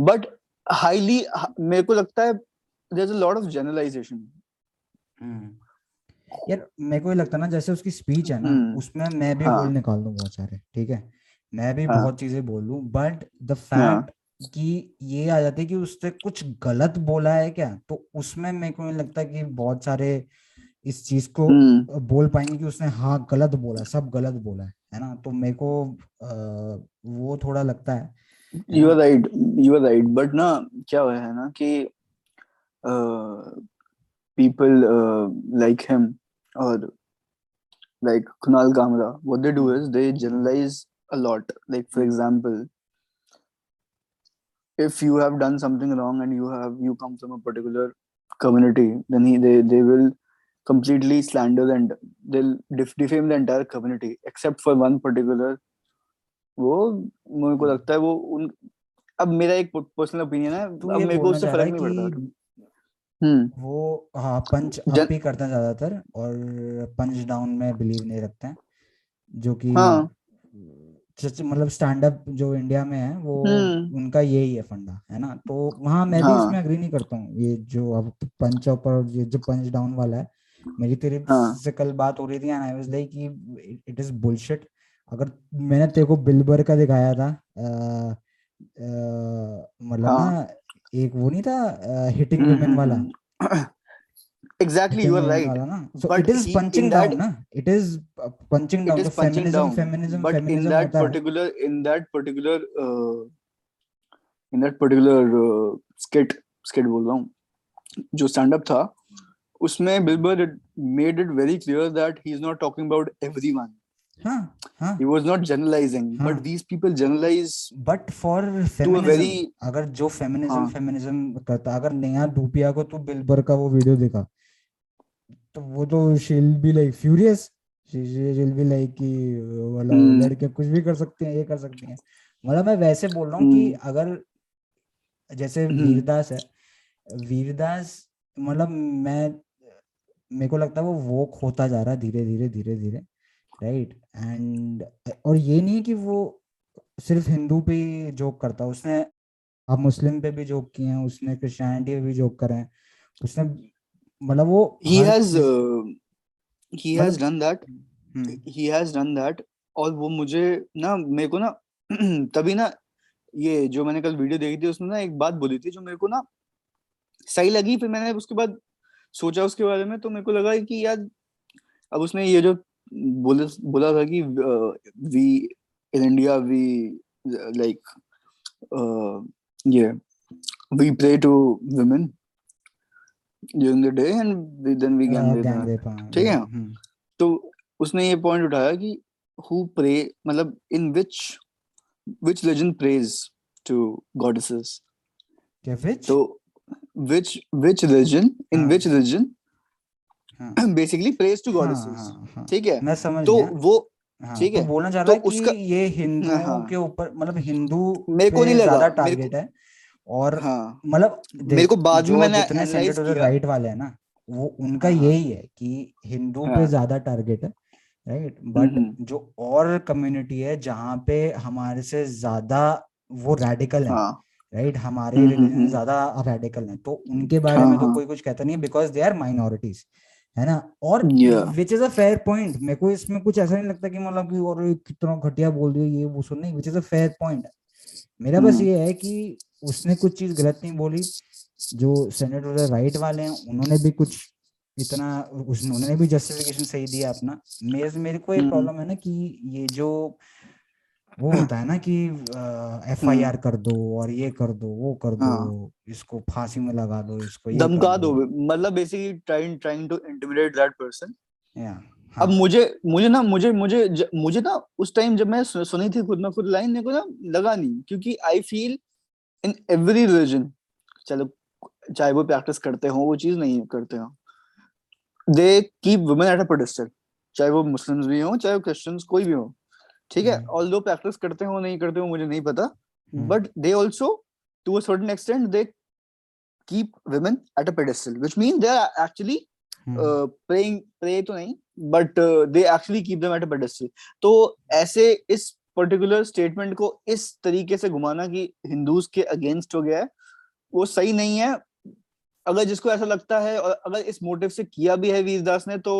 बट हाईली मेरे को लगता है there is a lot of generalisation hmm. यार मेरे को ये लगता है ना जैसे उसकी स्पीच है ना हम्म, उसमें मैं भी हाँ। होल निकाल दूँ बहुत सारे ठीक है? मैं भी हाँ। बहुत चीज़ें बोल लूँ बट द। फैक्ट कि ये आ जाती है कि उसने कुछ गलत बोला है क्या? तो उसमें मेरे को नहीं लगता कि बहुत सारे इस चीज़ को हम्म, बोल पाएँगे कि उसने हाँ गलत बोला सब गलत बोला है है ना? तो मेरे को अ, वो थोड़ा लगता है। You are right you are right but ना क्या हुआ है ना कि पीपल लाइक हिम और like Kunal Kamra, what they do is they generalize a lot. Like for example, if you have done something wrong and you have you come from a particular community, then he they they will completely slander and they'll def- defame the entire community except for one particular. वो मेरे को लगता है वो उन अब मेरा एक पर्सनल ओपिनियन है तू अब मेरे को उससे फ़र्क नहीं पड़ता हम्म वो हाँ पंच जन- अप ही करते हैं ज़्यादातर और पंच डाउन में बिलीव नहीं रखते हैं जो कि हाँ सच मतलब स्टैंड अप जो इंडिया में है वो हम्म। उनका यही है फंडा है ना? तो वहाँ मैं भी हाँ। इसमें अग्री नहीं करता हूँ। ये जो अब पंच अप और ये जो पंच डाउन वाला है मेरी तेरे हाँ। से कल बात हो रही थी एंड आई वाज लाइक कि इट इज़ बुलशिट अगर मैंने तेरे को बिलबर का दिखाया था मतलब हाँ। ना एक वो नहीं था हिटिंग हम्म वुमेन वाला? Hmm. Exactly you are right ना but it is he in punching that down ना it is punching it is तो punching feminism down feminism but in feminism that है particular in that particular uh, in that particular uh, skit skit बोल रहा हूँ जो stand up था उसमें Bill Burr made it very clear that he is not talking about everyone हाँ हाँ he was not generalizing हाँ but these people generalize to a feminism very अगर जो फेमिनिज्म हाँ फेमिनिज्म करता अगर नेहा धूपिया को तू बिलबर का वो वीडियो देखा तो वो तो she'll be like furious she'll be like कि मतलब हम्म। लड़के कुछ भी कर सकते हैं ये कर सकती हैं. मतलब मैं वैसे बोल रहा हूँ कि हम्म। अगर जैसे हम्म। वीरदास है वीरदास मतलब मैं मेरे को लगता है वो वोक होता जा रहा है धीरे धीरे धीरे धीरे राइट एंड और ये नहीं है कि वो सिर्फ़ हिंदू पे जोक करता है उसने अब मुस्लिम पे भी जोक किए हैं उसने क्रिश्चियनिटी पे भी जोक करे हैं उसने मतलब वो uh, he has मतलब done that. Hmm. He has done that. और वो मुझे ना मेरे को ना तभी ना ये जो मैंने कल वीडियो देखी थी उसमें ना एक बात बोली थी जो मेरे को ना सही लगी फिर मैंने उसके बाद सोचा उसके बारे में तो मेरे को लगा कि यार अब उसने ये जो बोला बोला था कि we in India we like ये we pray to women during the day and then we हाँ, दे पाए ठीक है? हम्म तो उसने ये पॉइंट उठाया कि हु प्रे मतलब इन विच which religion prays to goddesses? क्या विच so which which religion in हाँ। which religion हाँ। basically prays to हाँ goddesses हाँ हाँ। ठीक है? मैं समझ तो गया। वो हाँ ठीक तो है? बोलना चाह तो रहा है कि उसका ये हिंदुओं हाँ। के ऊपर मतलब हिंदू मेरे को नहीं लगा टारगेट है। और हाँ। मतलब मेरे को बाद में मैंने जितने सेंटर राइट वाले हैं ना वो उनका हाँ। हाँ यही है कि हिंदू पे हाँ। ज़्यादा टारगेट है राइट हम्म बट हम्म, जो और कम्युनिटी है जहाँ पे हमारे से ज़्यादा वो रेडिकल है हाँ। राइट हमारे हम्म रिलीजन हम्म। ज़्यादा रेडिकल हैं तो उनके बारे हाँ में तो हाँ। कोई कुछ कहता नहीं है बिकॉज़ दे आर माइनॉरिटीज है ना? और which is a fair point मेरे को इसमें कुछ ऐसा नहीं लगता कि मतलब कि और कितना घटिया बोल दिया ये वो सुन नहीं which is a fair point मेरा बस हम्म। ये है कि उसने कुछ चीज़ गलत नहीं बोली। जो सेनेटर राइट वाले हैं उन्होंने भी कुछ इतना उन्होंने भी जस्टिफिकेशन सही दिया अपना। मेरे मेरे को एक हम्म। प्रॉब्लम है ना कि ये जो वो होता है ना कि एफ़ आई आर हम्म। कर दो और ये कर दो वो कर दो हाँ। इसको फांसी में लगा दो इसको ये धमका दो। दो। मतलब basically trying trying to intimidate that person या अब हाँ मुझे मुझे ना मुझे मुझे ज, मुझे ना उस टाइम जब मैं सुनी थी खुद ना खुद लाइन मेरे को ना लगा नहीं। क्योंकि I feel in every religion चलो चाहे वो प्रैक्टिस करते हो वो चीज़ नहीं करते हो they keep women at a pedestal चाहे वो मुस्लिम्स भी हो चाहे वो क्रिश्चियंस कोई भी हो ठीक है? ऑल दो प्रैक्टिस करते हो नहीं करते हो मुझे नहीं पता but they also to a certain extent they keep women at a pedestal which means they are actually hmm. uh, तो नहीं but uh, they actually keep them at a तो ऐसे इस पर्टिकुलर स्टेटमेंट को इस तरीके से घुमाना कि हिंदूज के अगेंस्ट हो गया है वो सही नहीं है। अगर जिसको ऐसा लगता है और अगर इस मोटिव से किया भी है वीरदास ने तो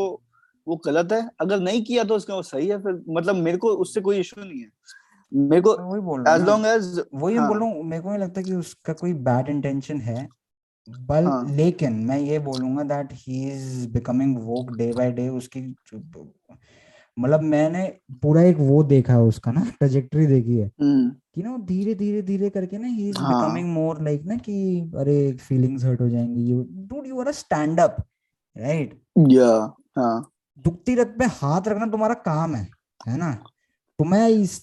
वो गलत है। अगर नहीं किया तो उसका वो सही है फिर मतलब मेरे को उससे कोई इशू नहीं है। मेरे को वही बोल रहा हूँ एज लॉन्ग एज वही हाँ। बोल रहा हूँ मेरे को नहीं लगता कि उसका कोई बैड इंटेंशन है बल हाँ। लेकिन मैं ये बोलूँगा that he is becoming woke day by day उसकी मतलब मैंने पूरा एक वो देखा है उसका ना ट्रेजेक्टरी देखी है। हम्म। कि ना धीरे धीरे धीरे करके ना ही इज़ हाँ। बिकमिंग मोर लाइक ना कि अरे फीलिंग्स हर्ट हो जाएँगी। You dude you are a stand up right या हाँ। दुखती रथ पे हाथ रखना तुम्हारा काम है है ना? तुम्हें इस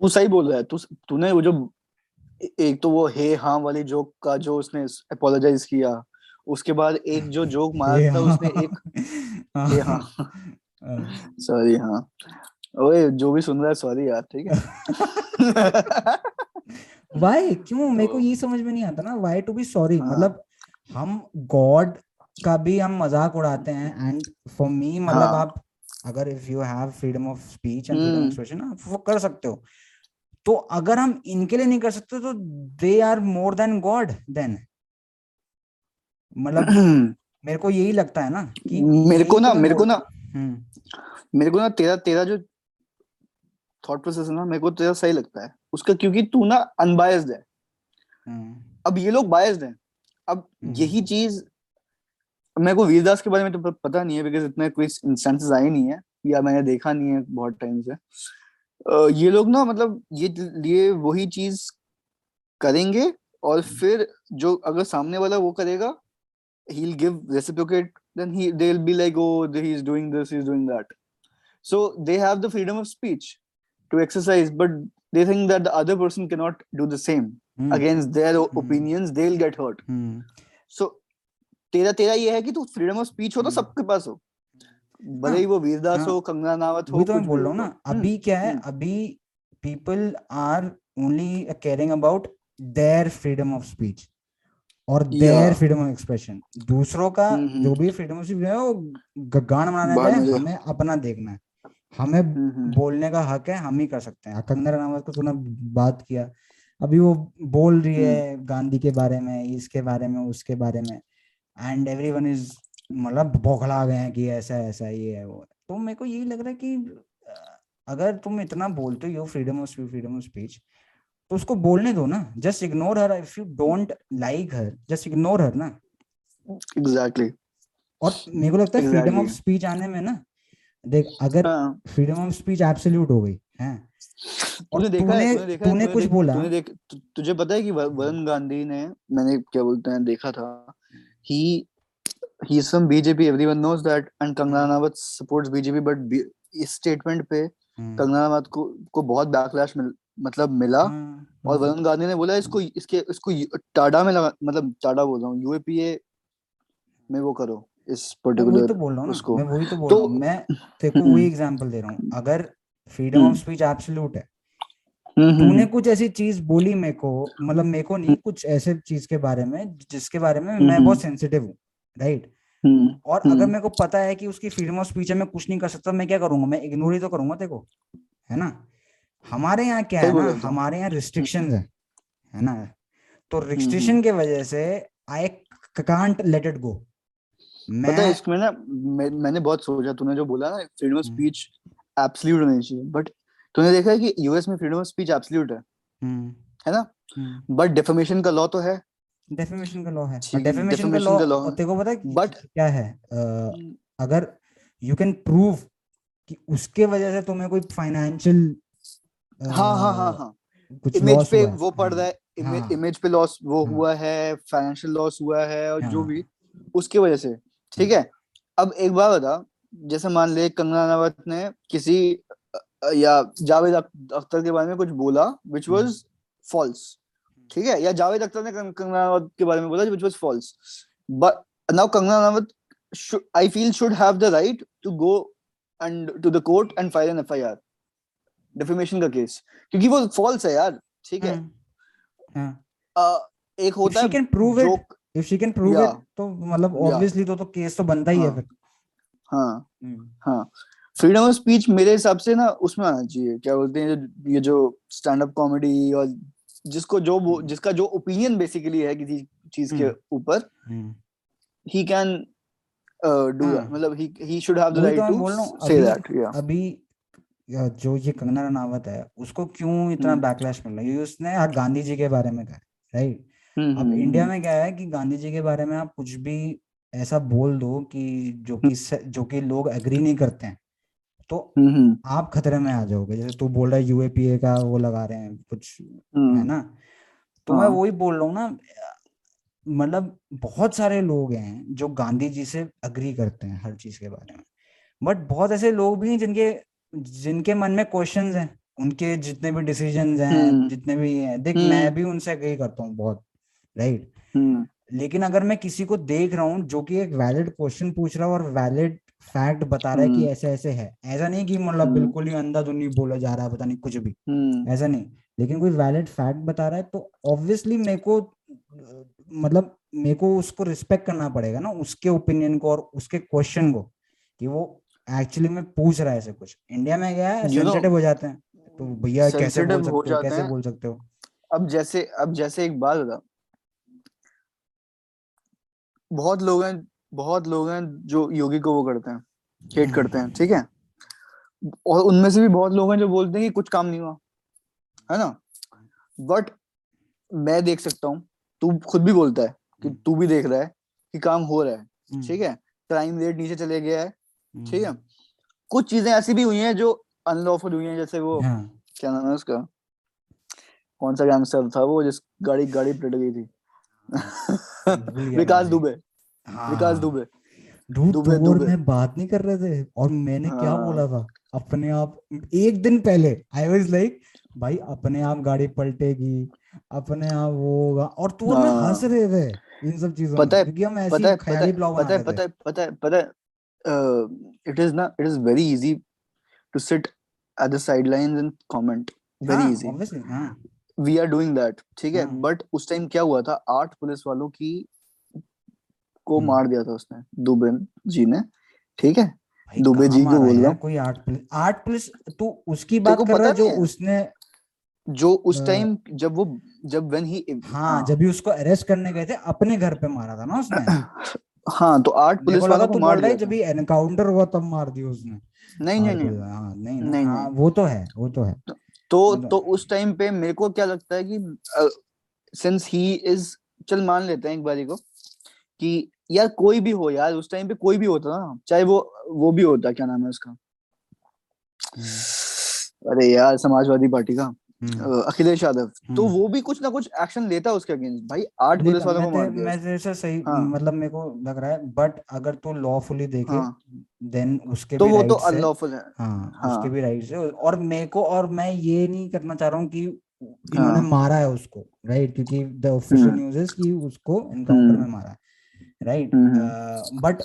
तू सही बोल रहा है तू तूने वो जो एक तो वो हे हाँ वाली जोक का जो उसने अपोलोजाइज किया उसके बाद एक जो जोक मारा था उसने एक हे हाँ। सॉरी हाँ। ओए जो भी सुन रहा है सॉरी यार ठीक है। वाई क्यों? मेरे को ये समझ में नहीं आता ना वाई टू बी सॉरी। मतलब हम गॉड का भी हम मज़ाक उड़ाते हैं एंड फॉर मी मतलब हाँ। आप अगर if you have freedom of speech and freedom. Of expression आप वो कर सकते हो। तो अगर हम इनके लिए नहीं कर सकते तो they are more than God then मतलब मेरे को यही लगता है ना कि मेरे को ना तो मेरे को ना मेरे को ना तेरा तेरा जो थॉट प्रोसेस है ना मेरे को तेरा सही लगता है। उसका क्योंकि तू ना अनबायस्ड है। हम्म। अब ये लोग बायस्ड हैं। अब हम्म। यही चीज़ मेरे को वीरदास के बारे में तो पता नहीं है बिकॉज़ इतने कोई इंस्टेंसेस आए नहीं है। या मैंने देखा नहीं है बहुत टाइम से। ये लोग ना मतलब ये ये वही चीज़ करेंगे और फिर जो अगर सामने वाला वो करेगा he'll give reciprocate then he they'll be like oh the- he's doing this he's doing that so they have the freedom of speech to exercise but they think that the other person cannot do the same hmm, against their o- Hmm. opinions they'll get hurt hmm so तेरा तेरा ये है कि तू freedom of speech हो तो हम्म। सबके पास हो भले हाँ, ही वो वीरदास हाँ। हो कंगना राणावत हो वही तो कुछ मैं बोल भी रहा हूँ हो। ना हम्म, अभी क्या है हम्म, अभी people are only caring about their freedom of speech और देयर फ्रीडम ऑफ़ एक्सप्रेशन दूसरों का हम्म, हम्म। जो भी फ्रीडम ऑफ़ स्पीच है वो गान बनाने जाए हमें अपना देखना है। हमें हम्म, बोलने का हक है हम ही कर सकते हैं। कंगना रनावत को तूने बात किया। अभी वो बोल रही। है गांधी के बारे में इसके बारे में उसके बारे में। एंड एवरीवन इज़ मतलब बौखला गए हैं कि ऐसा ऐसा ये है वो तो मेरे को यही लग रहा है कि अगर तुम इतना बोलते हो freedom of speech freedom of speech तो उसको बोलने दो ना। Just ignore her if you don't like her just ignore her ना। एग्जैक्टली exactly और मेरे को लगता है फ्रीडम ऑफ़ स्पीच आने में ना देख अगर हाँ। फ्रीडम ऑफ़ स्पीच एब्सोल्यूट हो गई है। और तूने देखा है तूने तूने देखा तूने कुछ बोला। तूने देख तुझे पता है कि वरुण गांधी ने मैंने क्या बोलते हैं देखा था। He he is from BJP everyone knows that and Kangana Ranaut supports BJP but इस स्टेटमेंट पे हम्म, कंगना रनावत को को बहुत बैकलैश मिल मतलब मिला हाँ, और हाँ, वरुण गांधी ने बोला इसको इसके इसको टाडा में लगा मतलब टाडा बोल रहा हूँ यूएपीए में वो करो इस वही तो बोल रहा हूँ उसको। मैं वही तो बोल तो- रहा हूँ मैं तेरे को वही एग्जांपल दे रहा हूँ अगर freedom of hmm, speech absolute है हम्म, हम्म, तूने कुछ ऐसी चीज़ बोली मेरे को मतलब मेरे को नहीं कुछ ऐसे चीज़ के बारे में जिसके बारे में मैं हम्म, बहुत सेंसिटिव हूँ राइट हम्म, और अगर हम्म, मेरे को पता है कि उसकी फ्रीडम ऑफ़ स्पीच है मैं कुछ नहीं कर सकता मैं क्या करूँगा मैं इग्नोर ही तो करूँगा तेरे को है ना? हमारे यहाँ क्या है ना हमारे यहाँ रिस्ट्रिक्शंस है है ना? तो हम्म, रिस्ट्रिक्शन के वजह से I can't let it go पता है मैं इसमें ना मैं, मैंने बहुत सोचा तूने जो बोला ना freedom of hmm. Speech absolute होनी चाहिए। बट तूने देखा है कि यूएस में फ्रीडम ऑफ़ स्पीच एब्सोल्यूट है हम्म, है ना? हम्म, बट डिफेमेशन का लॉ तो है। डेफेमेशन का लॉ है। ठीक, डेफेमेशन का लॉ तेरे को पता है But- क्या है? अगर यू कैन प्रूव कि उसके वजह से तुम्हें कोई फाइनेंशियल हाँ हाँ हाँ हाँ। कुछ इमेज पे वो पड़ रहा है हाँ। इमेज पे लॉस वो हाँ। हुआ है फाइनेंशियल लॉस हुआ है और जो हाँ। भी उसकी वजह से ठीक है। अब एक बात बता जैसे मान ले कंगना रनावत ने किसी या जावेद अख्तर के बारे में कुछ बोला विच वॉज़ फॉल्स ठीक है? या जावेद अख्तर ने कंगना रनावत के बारे में बोला which was false but now Kangana Ranaut I feel should have the right to go and to the court and file an FIR defamation का केस क्योंकि वो फॉल्स है यार ठीक है हम्म, हाँ एक होता है joke if she can prove Yeah. it तो मतलब. ऑब्वियसली तो तो केस तो बनता ही है हाँ। फिर हाँ हम्म, हाँ फ्रीडम ऑफ़ स्पीच मेरे हिसाब से ना उसमें आना चाहिए क्या बोलते हैं ये जो स्टैंड अप कॉमेडी और जिसको जो हम्म। जिसका जो ओपिनियन बेसिकली है किसी चीज़ के हम्म। ऊपर। ही कैन डू हाँ। मतलब he he should have the right to say अभी दैट या अभी जो ये कंगना रनावत है उसको क्यों इतना हम्म। बैकलैश मिल रहा है? उसने गांधी जी के बारे में कहा राइट हम्म, अब इंडिया में क्या है कि गांधी जी के बारे में आप कुछ भी ऐसा बोल दो कि जो कि जो कि लोग एग्री नहीं करते हैं तो हम्म हम्म, आप खतरे में आ जाओगे। जैसे तू बोल रहा है यूएपीए का वो लगा रहे हैं कुछ है हम्म, ना? तो मैं हाँ। वही बोल रहा हूँ ना मतलब बहुत सारे लोग हैं जो गांधी जी से अग्री करते हैं हर चीज़ के बारे में। बट बहुत ऐसे लोग भी हैं जिनके जिनके मन में क्वेश्चंस हैं उनके जितने भी डिसीजंस हैं हम्म, जितने भी हैं देख हम्म। मैं भी उनसे अग्री करता हूँ बहुत राइट हम्म, लेकिन अगर मैं किसी को देख रहा हूँ जो कि एक वैलिड क्वेश्चन पूछ रहा है और वैलिड फैक्ट बता रहा है कि ऐसे ऐसे है ऐसा नहीं कि मतलब। बिल्कुल ही अंधाधुंधी बोला जा रहा है पता नहीं कुछ भी। ऐसा नहीं लेकिन कोई वैलिड फैक्ट बता रहा है तो ऑब्वियसली मेरे को मतलब मेरे को उसको रिस्पेक्ट करना पड़ेगा ना उसके ओपिनियन को और उसके क्वेश्चन को कि वो एक्चुअली में पूछ रहा है ऐसे कुछ। इंडिया में क्या है? सेंसिटिव हो जाते हैं। तो भैया कैसे बोल हो सकते हो कैसे। बोल सकते हो? अब जैसे अब जैसे एक बात बता बहुत लोग हैं बहुत लोग हैं जो योगी को वो करते हैं हेट करते हैं ठीक है? और उनमें से भी बहुत लोग हैं जो बोलते हैं कि कुछ काम नहीं हुआ है ना? बट मैं देख सकता हूँ तू खुद भी बोलता है कि हम्म। तू भी देख रहा है कि काम हो रहा है हम्म, ठीक है? क्राइम रेट नीचे चले गया है ठीक है। हम्म, कुछ चीज़ें ऐसी भी हुई हैं जो अनलॉफुल हुई हैं जैसे वो हाँ। क्या नाम है उसका? कौन सा गैंगस्टर था वो जिस गाड़ी गाड़ी पलट गई थी? विकास दुबे। विकास हाँ दुबे दुबे, दुबे। मैं बात नहीं कर रहे थे। और मैंने क्या हाँ। बोला था? अपने आप एक दिन पहले आई वाज लाइक भाई अपने आप गाड़ी पलटेगी अपने आप वो होगा। और तू हाँ। हंस रहे थे इन सब चीज़ों है पता है पता है पता है पता है पता है पता है इट इज़ ना it is very easy to sit at the sidelines and comment very हाँ इजी ऑब्वियसली हाँ। वी आर डूइंग दैट ठीक है? हाँ। बट उस टाइम क्या हुआ था? आठ पुलिस वालों की को हम्म। मार दिया था उसने दुबे जी ने ठीक है? दुबे जी को बोल रहा हूँ। कोई आर्ट पुलिस आर्ट पुलिस तू उसकी बात कर रहा जो उसने जो उस टाइम जब वो जब व्हेन ही हाँ, हाँ। जब भी उसको अरेस्ट करने गए थे अपने घर पे मारा था ना उसने। हाँ तो आठ पुलिस वालों तू मार है दिया जब भी एनकाउंटर हुआ तब मार दी उसने। नहीं नहीं नहीं। हाँ नहीं नहीं, हाँ नहीं। वो तो है वो तो है। तो मतलब- तो उस टाइम पे मेरे को क्या लगता है कि सिंस ही इज़ चल मान लेते हैं एक बारी को कि यार कोई भी हो यार उस टाइम पे कोई भी होता ना चाहे वो वो भी होता क्या नाम है उसका? अरे यार समाजवादी पार्टी का। हम्म। अखिलेश यादव तो हम्म। वो भी कुछ ना कुछ एक्शन लेता उसके अगेंस्ट भाई आठ पुलिस वालों को मार दिया मैं। जैसे सही हाँ। मतलब मेरे को लग रहा है बट अगर तू तो लॉफुली देखे हाँ देन उसके तो भी वो तो है अनलॉफुल है हाँ, हाँ। उसके भी राइट्स है और मेरे को और मैं ये नहीं करना चाह रहा हूँ कि इन्होंने हाँ। मारा है उसको राइट क्योंकि the official hmm. News is कि उसको एनकाउंटर हम्म। में मारा है राइट हम्म, बट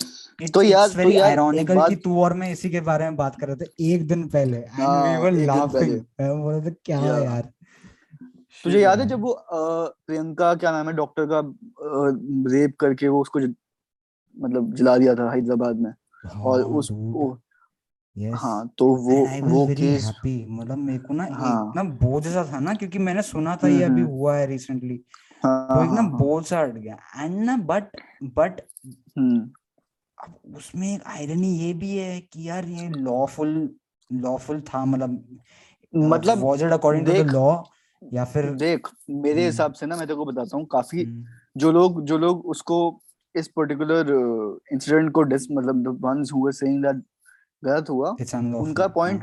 तो यार- तो वेरी यार एक कि तू और मैं इसी के बारे में बात कर रहे थे एक दिन पहले एंड वी वर लाफिंग। बोल रहे थे क्या Yeah. यार तुझे याद है जब वो प्रियंका क्या नाम है डॉक्टर का रेप करके वो उसको मतलब जला दिया था हैदराबाद में और हाँ, उस Yes. हाँ तो वो वो केस मतलब मेरे को ना हाँ। एक ना बोझ सा था ना क्योंकि मैंने सुना था हम्म, ये अभी हम्म। हुआ है रिसेंटली तो एक ना हाँ, हाँ, सा हट गया। एंड ना बट बट हम्म, अब उसमें एक आयरनी ये भी है कि यार ये लॉफुल लॉफुल था मतलब मतलब was it according to the law या फिर देख मेरे हम्म। हिसाब से ना मैं तेरे को बताता हूँ काफ़ी हम्म, जो लोग जो लोग उसको इस पर्टिकुलर इंसिडेंट को डिस मतलब the ones who were saying that गलत हुआ उनका हाँ,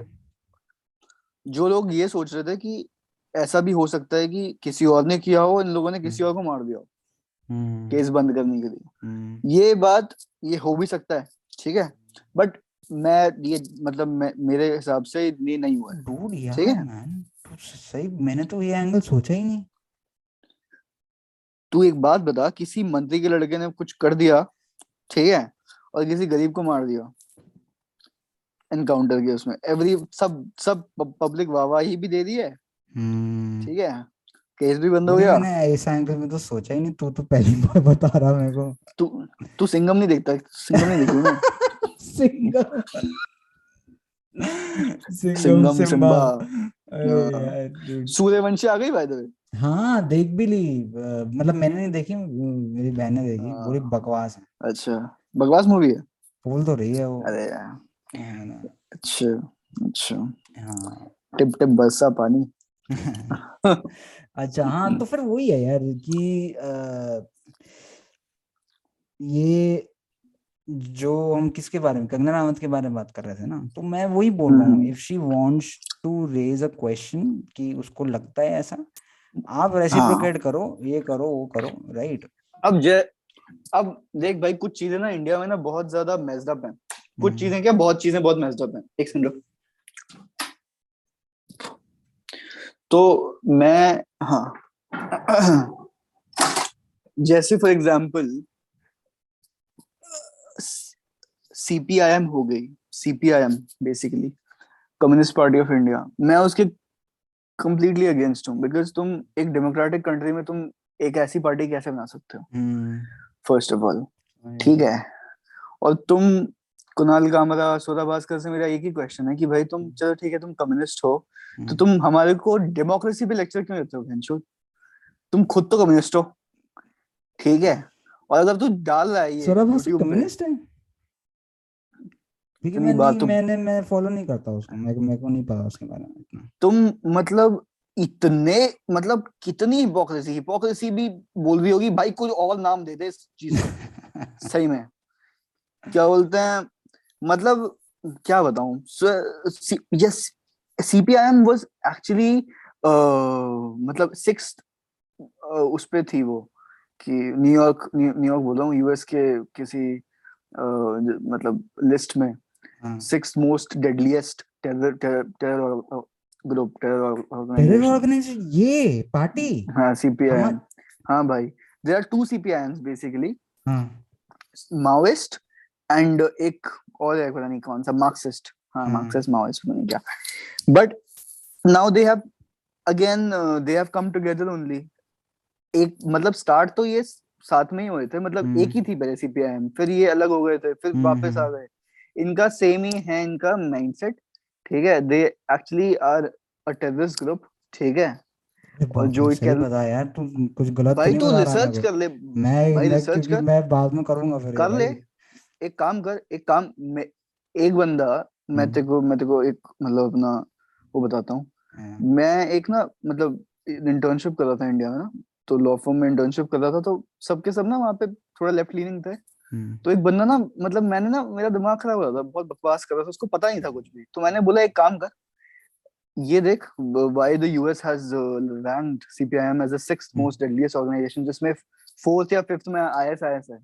जो लोग ये सोच रहे थे कि ऐसा भी हो सकता है कि किसी और ने किया हो इन लोगों ने किसी और को मार दिया हो। हम्म, केस बंद करने के लिए। हम्म, ये बात ये हो भी सकता है ठीक है? बट मैं ये मतलब मैं मेरे हिसाब से ये नहीं हुआ है। ठीक है? तू सही मैंने तो ये एंगल सोचा ही नहीं। तू एक बात बता किसी मंत्री के लड़के ने कुछ कर दिया ठीक है? और किसी गरीब को मार दिया एनकाउंटर के उसमें। एवरी सब सब पब्लिक वाहवाही भी दे दी है। हम्म ठीक है? केस भी बंद हो गया। मैंने ऐसा एंगल में तो सोचा ही नहीं तू तो पहली बार बता रहा मेरे को। तू तू सिंगम नहीं देखता सिंगम नहीं देखी ना सिंगम सिंगम सिम्बा हाँ। सूर्यवंशी आ गई बाय द वे हाँ देख भी ली। मतलब मैंने नहीं देखी मेरी बहन ने देखी हाँ। पूरी बकवास है। अच्छा। बकवास मूवी है? बोल तो रही है वो। अरे यार। अच्छा अच्छा। हाँ। टिप टिप बरसा पानी। अच्छा हाँ तो फिर वही है यार कि अ, ये जो हम किसके बारे में कंगना रावत के बारे में बात कर रहे थे ना तो मैं वही बोल रहा हूँ। If she wants to raise a question कि उसको लगता है ऐसा आप हाँ। रेसिप्रोकेट करो ये करो वो करो राइट अब जय अब देख भाई कुछ चीज़ें ना इंडिया में ना बहुत ज़्यादा मेस्ड अप हैं कुछ हम्म। चीज़ें क्या बहुत चीज़ें बहुत मेस्ड अप हैं एक सेकंड रुक। तो मैं हाँ। जैसे फॉर एग्जांपल सीपीआईएम हो गई CPIM basically Communist Party of India मैं उसके कंप्लीटली अगेंस्ट हूँ बिकॉज़ तुम एक डेमोक्रेटिक कंट्री में तुम एक ऐसी पार्टी कैसे बना सकते हो? फ़र्स्ट ऑफ़ ऑल ठीक है? और तुम कुणाल कामरा सोरा भास्कर से मेरा एक ही क्वेश्चन है कि भाई तुम चलो ठीक है तुम कम्युनिस्ट हो तो हम्म। तुम हमारे को डेमोक्रेसी पे लेक्चर क्यों देते हो घनशो तुम खुद तो कम्युनिस्ट हो ठीक है? और अगर तू डाल रहा है ये सौरभ भास्कर कम्युनिस्ट है? मैं बात नहीं तो- मैंने मैं फॉलो नहीं करता उसको मेरे मेरे को नहीं पता उसके बारे में इतना। तुम मतलब इतने मतलब कितनी हिपोक्रेसी हिपोक्रेसी भी बोल रही होगी भाई कोई और नाम दे दे इस चीज़ सही में। क्या बोलते हैं? मतलब क्या बताऊँ? यस सीपीआईएम वाज एक्चुअली मतलब सिक्स उस पे थी वो कि न्यूयॉर्क न्यूयॉर्क बोल रहा हूँ यूएस के किसी uh, मतलब लिस्ट में हाँ। Six most deadliest terror terror group terror organization ये पार्टी हाँ सीपीआईएम हाँ। हाँ भाई there are two CPIMs basically हाँ। माओइस्ट एंड एक और है पता नहीं कौन सा मार्क्सिस्ट हाँ। मार्क्सिस्ट माओइस्ट पता नहीं क्या। But now they have again they have come together only एक मतलब स्टार्ट तो ये साथ में ही हुए थे मतलब हम्म। एक ही थी पहले सीपीआईएम फिर ये अलग हो गए थे फिर हम्म, वापस आ हम्म। गए। इनका सेम ही है इनका माइंडसेट ठीक है? They actually are a terrorist group ठीक है? अरे बाप रे, जो सही क्या- बता यार तू कुछ गलत तो भाई तू रिसर्च कर ले। मैं भाई रिसर्च कर। मैं बाद में करूँगा फिर कर ले। एक काम कर एक काम मैं एक बंदा मैं हम्म। तेरे को मैं तेरे को एक मतलब अपना वो बताता हूँ। हाँ, मैं एक ना मतलब इंटर्नशिप कर रहा था इंडिया में ना तो लॉ फॉर्म में इंटर्नशिप कर रहा था तो सबके सब ना वहाँ पे थोड़ा लेफ़्ट लीनिंग थे। हम्म, तो एक बंदा ना मतलब मैंने ना मेरा दिमाग खराब हो रहा था बहुत बकवास कर रहा था उसको पता नहीं था कुछ भी। तो मैंने बोला एक काम कर ये देख why the US has ranked CPIM as the sixth. Most deadliest organisation जिसमें फोर्थ या फिफ्थ में आईएसआईएस है।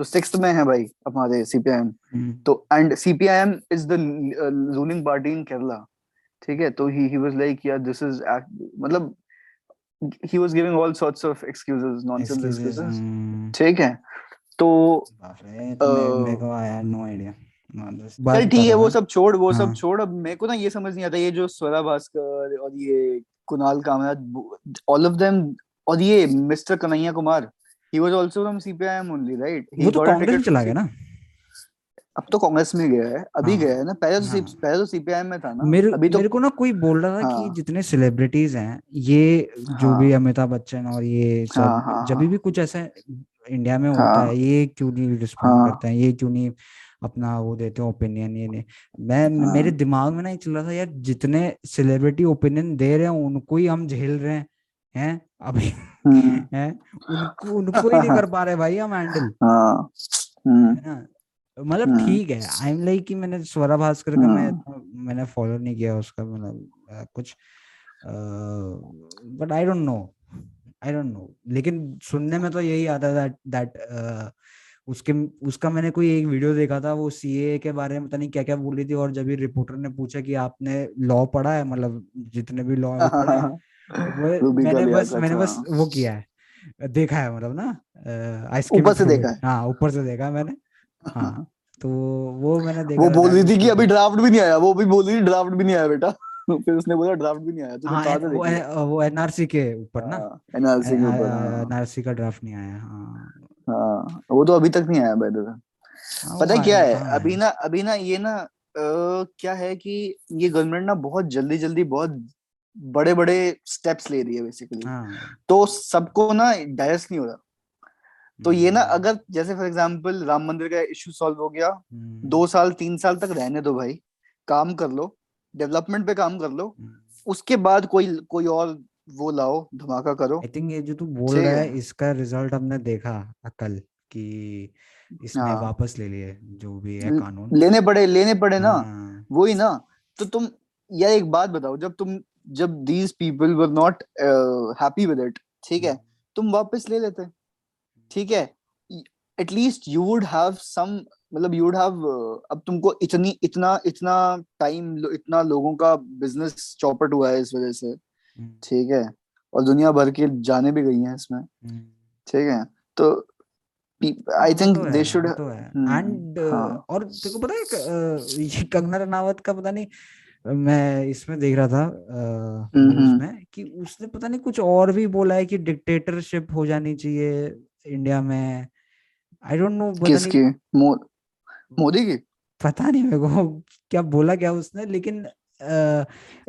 तो सिक्स्थ में है भाई हमारे सीपीआईएम हम्म, तो and CPIM is the ruling party in Kerala ठीक है तो ही ही वाज लाइक यार दिस इज़ मतलब he was giving all sorts of excuses nonsense excuses, excuses hmm, ठीक है तो मेरे को आया नो आइडिया चल ठीक है वो सब छोड़ वो हाँ. सब हाँ। छोड़ अब मेरे को ना ये समझ नहीं आता ये जो स्वरा भास्कर और ये Kunal Kamra all of them और ये mister Kanhaiya Kumar he was also from CPIM only right वो तो कांग्रेस में चला गया ना अब तो कांग्रेस में गया है अभी हाँ, गया है ना पहले तो हाँ। सी- पहले तो सीपीआईएम में था ना मेरे अभी तो मेरे को ना कोई बोल रहा था हाँ, कि हाँ। जितने सेलिब्रिटीज हैं ये जो भी हाँ। अमिताभ बच्चन और ये सब हाँ, हाँ, जब हाँ। भी कुछ ऐसा इंडिया में होता हाँ। है ये क्यों नहीं रिस्पॉन्ड हाँ। करते हैं ये क्यों नहीं अपना वो देते हैं ओपिनियन ये नहीं मैं हाँ। मेरे दिमाग में ना ये चल रहा था यार जितने सेलिब्रिटी ओपिनियन दे रहे हैं उनको ही हम झेल रहे हैं हैं? अभी हम्म, हैं? उनको उनको ही नहीं कर पा रहे भाई हम हैंडल। हाँ। हम्म, मतलब हम्म। ठीक है आई एम लाइक कि मैंने स्वरा भास्कर का मैं। मैंने फॉलो नहीं किया उसका मतलब कुछ but I don't know I don't know लेकिन सुनने में तो यही आता दैट दैट उसके उसका मैंने कोई एक वीडियो देखा था वो सीए के बारे में पता नहीं क्या क्या बोल रही थी और जब रिपोर्टर ने पूछा कि आपने लॉ पढ़ा है मतलब जितने भी लॉ पढ़े हैं। मैंने बस मैंने बस हाँ। वो किया है। देखा है मतलब ना आई स्किप ऊपर से देखा है। हाँ ऊपर से देखा मैंने। हाँ तो वो मैंने देखा वो बोल रही थी कि अभी ड्राफ्ट भी नहीं आया वो भी बोल रही थी ड्राफ्ट भी नहीं आया बेटा। फिर उसने बोला ड्राफ्ट भी नहीं आया तो हाँ वो है- वो एनआरसी के ऊपर ना। एनआरसी के ऊपर हाँ, एनआरसी का ड्राफ्ट नहीं आया हाँ। हाँ वो तो अभी तक नहीं आया बेटा हाँ, पता है क्या है? हाँ, अभी ना अभी ना ये ना क्या है कि ये गवर्नमेंट ना बहुत जल्दी जल्दी बहुत बड़े बड़े स्टेप्स ले रही है बेसिकली हाँ। तो सबको ना डायस नहीं हो रहा। तो ये ना हम्म, अगर जैसे फॉर एग्जांपल राम मंदिर का इशू सॉल्व हो गया हम्म, दो साल तीन साल तक रहने दो भाई काम कर लो डेवलपमेंट पे काम कर लो हम्म। उसके बाद कोई कोई और वो लाओ धमाका करो। आई थिंक ये जो तू बोल रहा है। इसका रिज़ल्ट हमने देखा कल कि इसने हाँ। वापस ले लिए जो भी है कानून। लेने पड़े लेने पड़े ना। हाँ, वही ना तो तुम यार एक बात बताओ जब तुम जब these people were not happy with it ठीक है? तुम वापस ले लेते ठीक है? At least you would have some मतलब यू वुड हैव अब तुमको इतनी इतना इतना टाइम इतना लोगों का बिज़नेस चौपट हुआ है इस वजह से हम्म, ठीक है? और दुनिया भर के जाने भी गई हैं इसमें हम्म। ठीक है? तो I think they should hmm, and. और तेरे को पता है कंगना रनावत का पता नहीं मैं इसमें देख रहा था हम्म, न्यूज़ हम्म। में कि उसने पता नहीं कुछ और भी बोला है कि डिक्टेटरशिप हो जानी चाहिए इंडिया में। आई डोंट नो पता नहीं किसकी मो, मोदी की? पता नहीं मेरे को क्या बोला क्या उसने लेकिन अ,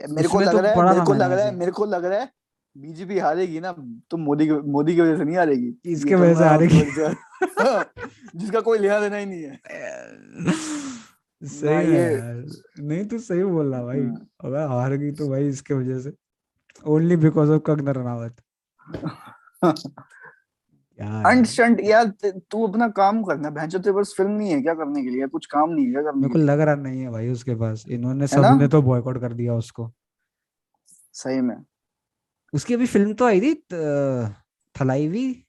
मेरे को उसमें लग तो रहा है पढ़ा मेरे को लग रहा है मेरे को लग रहा है बीजेपी हारेगी ना तो मोदी की मोदी की वजह से नहीं हारेगी। इसके वजह से हारेगी। जिसका कोई लेना देना ही नहीं है। सही है नहीं तो सही बोल रहा भाई। हम्म, अबे हार गई तो भाई इसके वजह से। Only because of Kangana Ranaut अंट शंट यार। तू अपना काम करना। भैंचो तेरे पास फ़िल्म नहीं है क्या करने के लिए? कुछ काम नहीं है करने मेरे के लग रहा नहीं है भाई उसके पास। इन्होंने है ना? सबने तो बॉयकॉट कर दिया उसको। सही में। उसकी अभी फ़िल्म तो आई थी त- थलाईवी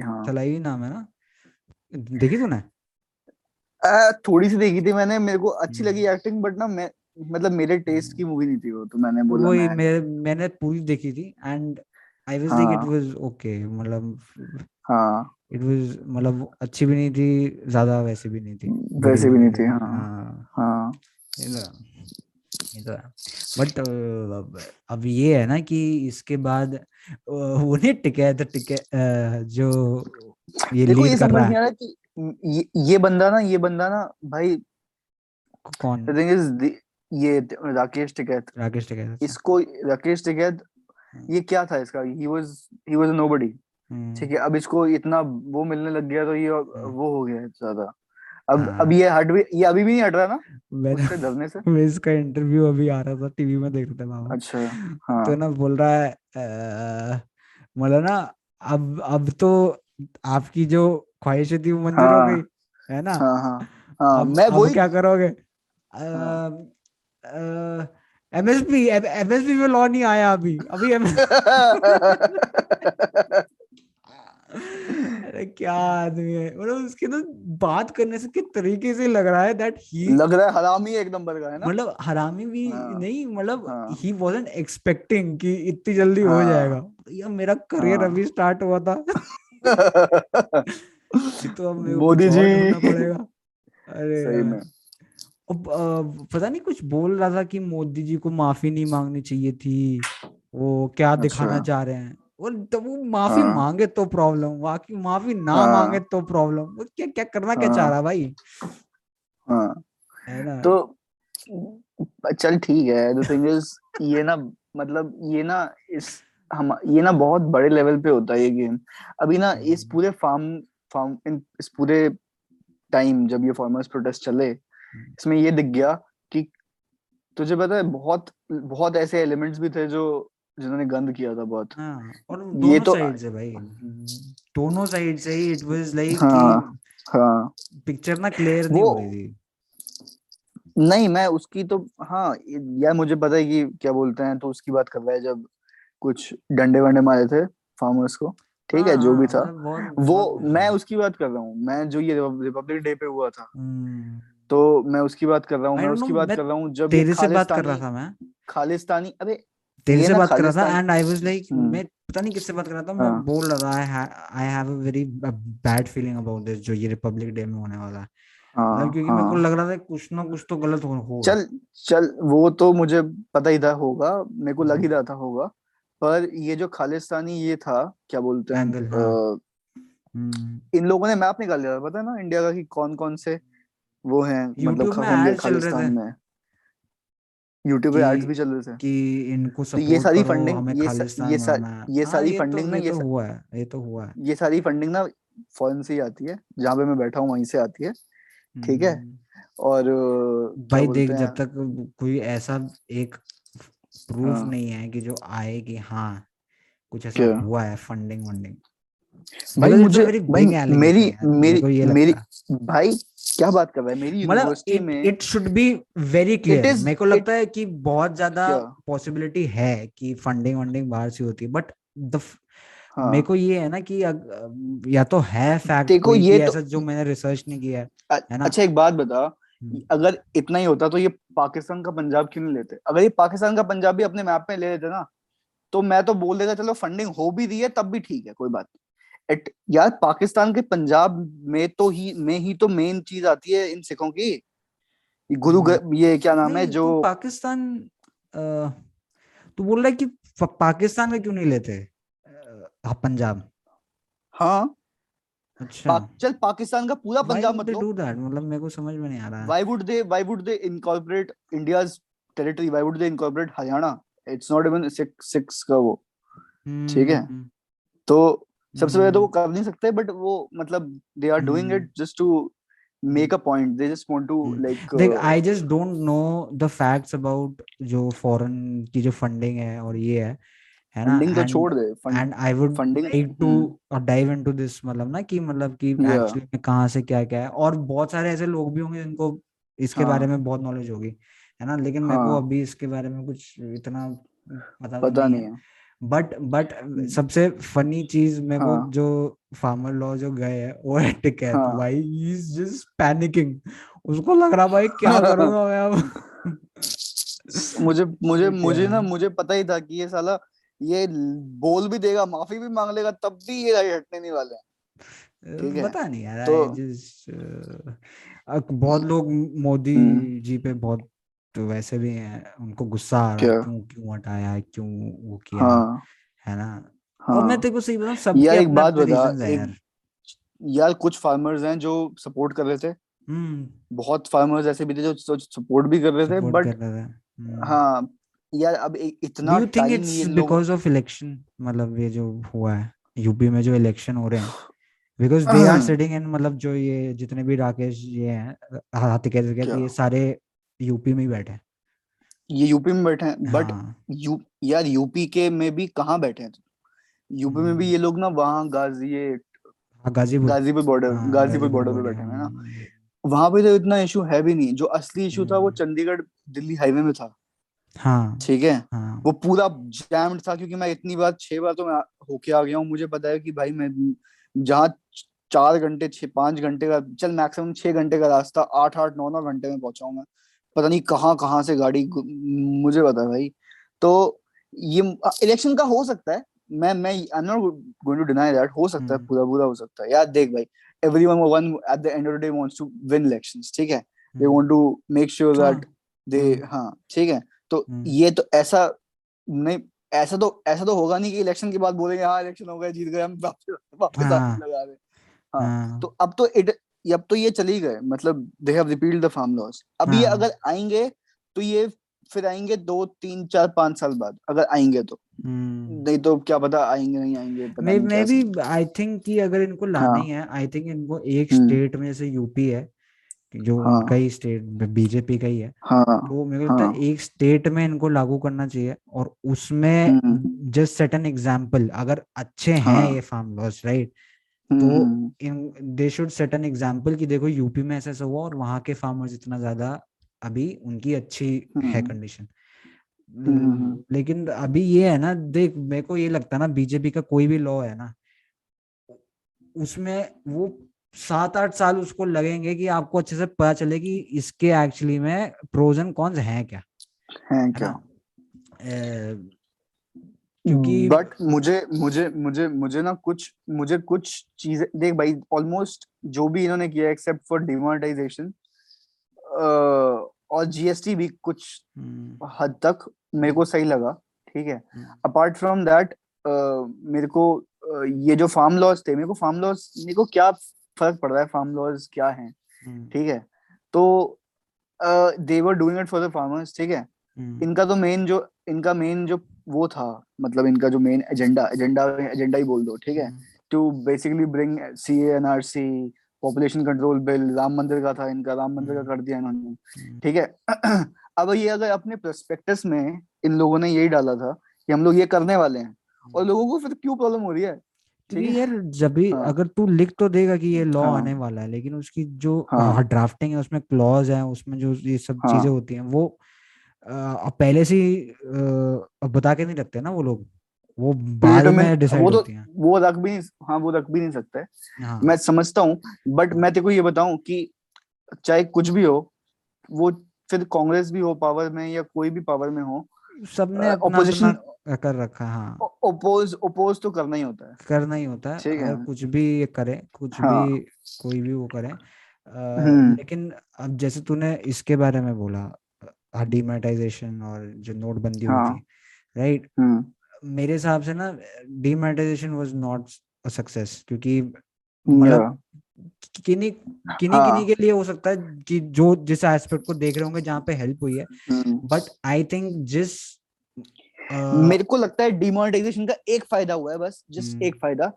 हाँ। थलाईवी नाम है ना? देखी तूने? आ, थोड़ी सी देखी थी मैंने मेरे को अच्छी लगी हम्म। एक्टिंग बट ना मैं मतलब मेरे टेस्ट की हम्म। मूवी नहीं थी वो तो मैंने बोला वही मैं मैं मैंने पूरी देखी थी and I was like it was okay मतलब हाँ। इट वाज मतलब अच्छी भी नहीं थी ज़्यादा वैसे भी नहीं थी बुरी वैसे भी नहीं थी। हाँ हाँ। हाँ। ये तो तो है। बट अब ये है ना कि इसके बाद वो नहीं टिकै अ, जो ये लीड कर रहा है। कि ये ये बंदा ना ये बंदा ना भाई कौन? द थिंग इज़ ये राकेश टिकैत। राकेश टिकैत अच्छा। इसको राकेश टिकैत हम्म, ये क्या था इसका? He was he was a nobody ठीक है अब इसको इतना वो मिलने लग गया तो ये हम्म, वो हो गया ज़्यादा। अब अब हाँ ये हट भी ये अभी भी नहीं हट रहा ना? उससे डरने से? मैं इसका इंटरव्यू अभी आ रहा था टीवी में देख रहे थे बाबा। अच्छा तो हाँ ना बोल रहा है मतलब ना अब अब तो आपकी जो ख्वाहिशें थी वो मंजूर हो हाँ गई है। ना? हाँ हाँ। हाँ अब मैं अब वही क्या करोगे? हाँ। एमएसपी एमएसपी में लॉ नहीं आया अभी अभी अरे क्या आदमी है? मतलब उसके तो बात करने से किस तरीके से लग रहा है दैट ही लग रहा है हरामी एक नंबर का है ना? मतलब हरामी भी हाँ। नहीं मतलब हाँ। ही wasn't एक्सपेक्टिंग कि इतनी जल्दी हो हाँ। जाएगा। भैया मेरा करियर हाँ। अभी स्टार्ट हुआ था। तो अब मोदी जी। पड़ेगा। अरे सही में। अब पता नहीं कुछ बोल रहा था कि मोदी जी को माफ़ी नहीं मांगनी चाहिए थी। वो क्या दिखाना अच्छा चाह रहे हैं। और तब वो माफ़ी हाँ। मांगे तो प्रॉब्लम बाकी माफ़ी ना मांगे हाँ तो प्रॉब्लम वो क्या क्या करना क्या चाह हाँ। रहा भाई? हाँ। है ना। तो चल ठीक है। द थिंग इज़ ये ना मतलब ये ना इस हम ये ना बहुत बड़े लेवल पे होता है ये गेम अभी ना इस हम्म, पूरे फार्म फार्म इन इस पूरे टाइम जब ये फार्मर्स प्रोटेस्ट चले हम्म, इसमें ये दिख गया कि तुझे पता है बहुत बहुत ऐसे एलिमेंट्स भी थे जो जिन्होंने गंद किया था बहुत। हाँ और ये तो साइड से भाई। दोनों साइड से ही इट वाज लाइक हाँ हाँ। पिक्चर ना क्लियर नहीं हो रही थी। नहीं मैं उसकी तो हाँ यार मुझे पता है कि क्या बोलते हैं तो उसकी बात कर रहा है जब कुछ डंडे वंडे मारे थे फार्मर्स को। ठीक है हाँ जो भी हाँ था मतलब वो मैं उसकी बात कर रहा हूँ मैं जो ये रिपब्लिक डे पे हुआ था हम्म। तो मैं उसकी बात कर रहा हूँ मैं उसकी बात कर रहा हूँ जब तेरे से बात कर रहा था मैं। खालिस्तानी अरे तेरे से बात कर रहा था एंड आई वाज लाइक मैं पता नहीं किससे बात कर रहा था मैं हाँ। बोल रहा था I have a very bad feeling about this जो ये रिपब्लिक डे में होने वाला है। मतलब हाँ क्योंकि मेरे को हाँ। लग रहा था कुछ ना कुछ तो गलत हो, होगा चल चल वो तो मुझे पता ही था होगा मेरे को लग ही हम्म रहा था होगा। पर ये जो खालिस्तानी ये था क्या बोलते हैं हाँ। इन लोगों ने मैप निकाल लिया पता है ना इंडिया का कि कौन कौन से वो हैं मतलब में खालिस्तान में। यूट्यूब पे एड्स भी चल रहे थे। कि इनको तो ये सारी फंडिंग ये स, ये सा, ये हाँ सारी ये तो फंडिंग ना ये ये तो हुआ है ये तो हुआ है। ये सारी फंडिंग ना फॉरेन से ही आती है जहाँ पे मैं बैठा हूँ वहीं से आती है ठीक है? हम्म। और भाई देख जब तक कोई ऐसा एक प्रूफ हाँ। नहीं है कि जो आए कि हाँ कुछ ऐसा क्या? हुआ है फंडिंग वंडिंग। भाई a मुझे very भाई मेरी मेरे मेरी भाई क्या बात कर रहा है? मेरी मतलब यूनिवर्सिटी इट में it should be very clear मेरे को लगता है कि बहुत ज़्यादा? पॉसिबिलिटी है कि फंडिंग वंडिंग बाहर से होती है बट द हाँ। मेरे को ये है ना कि अग, या तो है फैक्ट देखो, ये तो- ऐसा जो मैंने रिसर्च नहीं किया है है ना? अच्छा एक बात बता अगर इतना ही होता तो ये पाकिस्तान का पंजाब क्यों नहीं लेते? अगर ये पाकिस्तान का पंजाब भी अपने मैप में ले लेते ना तो मैं तो बोल देगा चलो फंडिंग हो भी रही है तब भी ठीक है कोई बात नहीं। एट यार पाकिस्तान के पंजाब में तो ही में ही तो मेन चीज़ आती है इन सिखों की। गुरु ग- ये क्या नाम है जो पाकिस्तान अ, तू बोल रहा है कि पाकिस्तान में क्यों नहीं लेते पंजाब? हाँ। अच्छा। पा, चल पाकिस्तान का पूरा पंजाब would they मतलब मतलब मेरे को समझ में नहीं आ रहा। है why would they why would they incorporate India's territory? Why would they incorporate Haryana it's not even six six का वो। ठीक है? हम्म, तो सबसे पहले तो वो हम्म, कर नहीं सकते बट वो मतलब they are doing hmm. It just to make a point they just want to hmm. Like देख I just don't know the facts about जो फॉरेन की जो फंडिंग है और ये है। है ना फंडिंग तो छोड़ दे and I would like to. Dive into this मतलब ना कि मतलब कि एक्चुअली में कहाँ से क्या क्या है और बहुत सारे ऐसे लोग भी होंगे जिनको इसके हाँ. बारे हाँ। में बहुत नॉलेज होगी है ना लेकिन मेरे को हाँ। अभी इसके बारे में कुछ इतना पता तो पता नहीं नहीं है है बट बट सबसे फनी चीज़ मेरे को हाँ। जो फार्मर लॉ जो गए है वो है टिकैत हाँ। भाई इज़ जस्ट पैनिकिंग उसको लग रहा भाई क्या करूँगा मैं अब मुझे मुझे मुझे ना मुझे पता ही था कि ये साला ये बोल भी देगा माफ़ी भी मांग लेगा तब भी ये हटने नहीं वाले हैं। पता नहीं यार तो- uh, बहुत लोग मोदी हम्म। जी पे बहुत तो वैसे भी हैं उनको गुस्सा आ रहा है क्यों क्यों हटाया क्यों वो किया हाँ। है ना? हाँ, और मैं तेरे को सही बताऊँ सबके यार एक बात बता यार। यार कुछ फार्मर्स हैं जो सपोर्ट कर रहे थे। हम्म। बहुत फार्मर्स ऐसे भी थे जो सपोर्ट भी कर रहे थे बट हम्म। हाँ यार अब इतना do you think it's because of election मतलब ये जो हुआ है यूपी में जो इलेक्शन हो रहे हैं. Because they are sitting in मतलब जो ये जितने भी राकेश ये हैं हाथी कहते क्या? ये सारे यूपी में ही बैठे हैं. ये यूपी में बैठे हैं बट हाँ, यू यार यूपी के में भी कहाँ बैठे हैं? यूपी में भी। ये लोग ना वहाँ गाजी ये हाँ, गाजीपुर. गाजीपुर बॉर्डर हाँ, गाजीपुर बॉर्डर पे बैठे हैं ना। हम्म, वहाँ पे तो इतना इशू है भी नहीं. जो असली इशू था वो हम्म। चंडीगढ़ दिल्ली हाईवे में था। हाँ। ठीक है? हाँ। वो पूरा जैम्ड था क्योंकि मैं इतनी बार छह बार तो मैं होके आ गया हूँ। मुझे पता है कि भाई मैं जहाँ चार घंटे छह पाँच घंटे का चल मैक्सिमम छह घंटे का रास्ता आठ आठ नौ नौ घंटे में पहुँचा हूँ मैं। पता नहीं कहाँ कहाँ से गाड़ी मुझे पता है भाई। तो ये इलेक्शन का हो सकता है। मैं मैं I am not going to deny that हो सकता है हम्म। पूरा पूरा हो सकता है। यार देख भाई everyone one at the end of the day wants to win elections ठीक है? They want to make sure that they. हाँ ठीक है? तो हम्म। ये तो ऐसा नहीं ऐसा तो ऐसा तो होगा नहीं कि इलेक्शन के बाद बोलेंगे हाँ इलेक्शन हो गया जीत गए हम वापस वापस हाँ। लगा रहे हाँ, हाँ, तो अब तो इट अब तो ये चली गए मतलब they have repealed the farm laws अब ये हाँ। अगर आएँगे तो ये फिर आएँगे दो तीन चार पाँच साल बाद अगर आएँगे तो हम्म। नहीं तो क्या पता आएँगे नहीं आएँगे पता मे भी आई थिंक कि अगर इनको लाना हाँ। ही आई थिंक इनको एक हम्म। स्टेट में जैसे यूपी है जो हाँ। उनका ही स्टेट बीजेपी का ही है हाँ तो मेरे को लगता हाँ। है एक स्टेट में इनको लागू करना चाहिए और उसमें हम्म। जस्ट सेट एन एग्ज़ाम्पल अगर अच्छे हैं हाँ। ये फार्म लॉस राइट हम्म, तो हम्म, in they should set an example कि देखो यूपी में ऐसा ऐसा हुआ और वहाँ के फार्मर्स इतना ज़्यादा अभी उनकी अच्छी है हम्म। कंडीशन हम्म, हम्म। लेकिन अभी ये है ना देख मेरे को ये लगता है ना बीजेपी का कोई भी लॉ है ना उसमें वो सात आठ साल उसको लगेंगे कि आपको अच्छे से पता चले कि इसके एक्चुअली में प्रोज एंड कॉन्स हैं क्या? है क्या? क्योंकि बट मुझे मुझे मुझे मुझे ना कुछ मुझे कुछ चीज़ें देख भाई ऑलमोस्ट जो भी इन्होंने किया एक्सेप्ट फॉर डिमोनेटाइजेशन और जीएसटी भी कुछ हम्म, हद तक मेरे को सही लगा ठीक है? अपार्ट फ्रॉम दैट मेरे को ये जो फार्म लॉस थे मेरे को फार्म लॉज मेरे को क्या फ़र्क पड़ रहा है फार्म लॉज क्या हैं? हम्म, ठीक है? तो they were doing it for the farmers ठीक है? हम्म, इनका तो मेन जो इनका मेन जो वो था मतलब इनका जो मेन एजेंडा एजेंडा एजेंडा ही बोल दो ठीक है? To basically bring C NRC population control bill Ram Mandir का था इनका राम मंदिर का हम्म। कर दिया इन्होंने ठीक है? अब ये अगर अपने प्रोस्पेक्टस में इन लोगों ने यही डाला था कि हम लोग ये करने वाले हैं और। लोगों को फिर क्यों प्रॉब्लम हो रही है? क्योंकि है। यार जब भी हाँ। अगर तू लिख तो देगा कि ये लॉ हाँ। आने वाला है लेकिन उसकी जो हाँ। ड्राफ्टिंग है उसमें क्लॉज है उसमें जो ये सब हाँ। चीज़ें होती हैं वो अब पहले से ही बता के नहीं रखते ना वो लोग। वो बाद में प्रीडिटरमिन डिसाइड वो तो होती हैं। वो रख भी नहीं हाँ वो रख भी नहीं सकते। हाँ। मैं समझता हूँ बट मैं तेको ये बताऊँ कि चाहे कुछ भी हो वो फिर कांग्रेस भी हो पावर में या कोई भी पावर में हो सबने ऑपोजिशन कर रखा हाँ ओपोज ओपोज तो करना ही होता है। करना ही होता है ठीक है। कुछ भी ये करे कुछ हाँ। भी कोई भी वो करे हम्म। लेकिन अब जैसे तूने इसके बारे में बोला डिमोनेटाइजेशन और जो नोटबंदी हुई हाँ। थी राइट हम्म। मेरे हिसाब से ना demonetization was not a success क्योंकि मतलब किन्हीं किन्हीं हाँ। किन्हीं के लिए हो सकता है कि जो जिस एस्पेक्ट को देख रहे होंगे जहाँ पे हेल्प हुई है। बट आई थिंक जिस अ, मेरे को लगता है डिमोनेटाइजेशन का एक फ़ायदा हुआ है बस जस्ट हम्म, एक फ़ायदा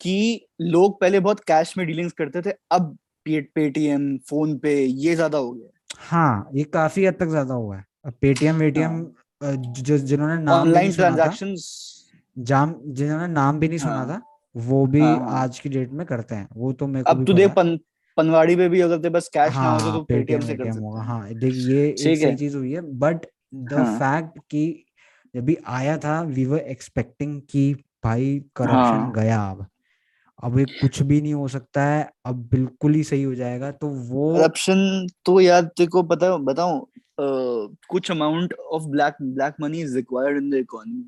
कि लोग पहले बहुत कैश में डीलिंग्स करते थे अब पेटीएम फ़ोन पे ये ज़्यादा हो गया हाँ। ये काफ़ी हद तक ज़्यादा हुआ है। पेटीएम वेटीएम हाँ। जो जिन्होंने नाम भी नहीं ऑनलाइन सुना था जाम जिन्होंने नाम भी नहीं सुना हाँ। था वो भी हाँ। हाँ आज की डेट में करते हैं वो तो मेरे को अब भी देख पन, पनवाड़ी पे भी अगर पास कैश ना हो तो हाँ तू पेटीएम से कर सकता हाँ। देख ये एक सही चीज़ हुई है बट द हाँ। फैक्ट कि जब भी आया था वी वर एक्सपेक्टिंग कि भाई करप्शन हाँ। गया अब। अब ये कुछ भी नहीं हो सकता है अब बिल्कुल ही सही हो जाएगा। तो वो करप्शन तो यार तेरे को पता बताऊँ कुछ amount of black black money is required in the economy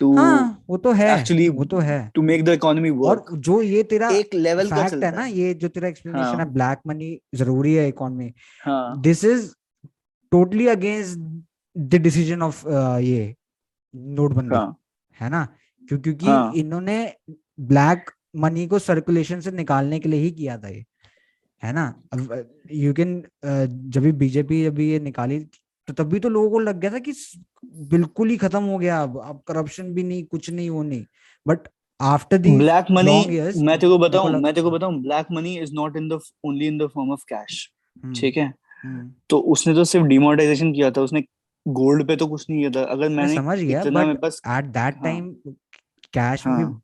to हाँ वो तो है एक्चुअली वो तो है। टू मेक द इकोनॉमी और वर्क जो ये तेरा एक लेवल का फैक्ट है चलता ना ये जो तेरा एक्सप्लेनेशन है हाँ। ब्लैक मनी ज़रूरी है इकोनॉमी हाँ। This is totally against the decision of ये नोटबंदी हाँ। है ना? क्यों क्योंकि हाँ। इन्होंने ब्लैक मनी को सर्कुलेशन से निकालने के लिए ही किया था ये है ना? यू कैन जब भी बीजेपी जब ये निकाली तो तभी तो लोगों को लग गया था कि बिल्कुल ही खत्म हो गया अब अब करप्शन भी नहीं कुछ नहीं वो नहीं। But after the black money मैं तेरे को बताऊँ मैं तेरे को बताऊँ black money is not in the only in the form of cash ठीक है? हम्म। तो उसने तो सिर्फ़ डिमोनेटाइजेशन किया था उसने गोल्ड पे तो कुछ नहीं था अगर मैं मैंने समझ गया बट पास एट दैट टाइम कैश में हाँ।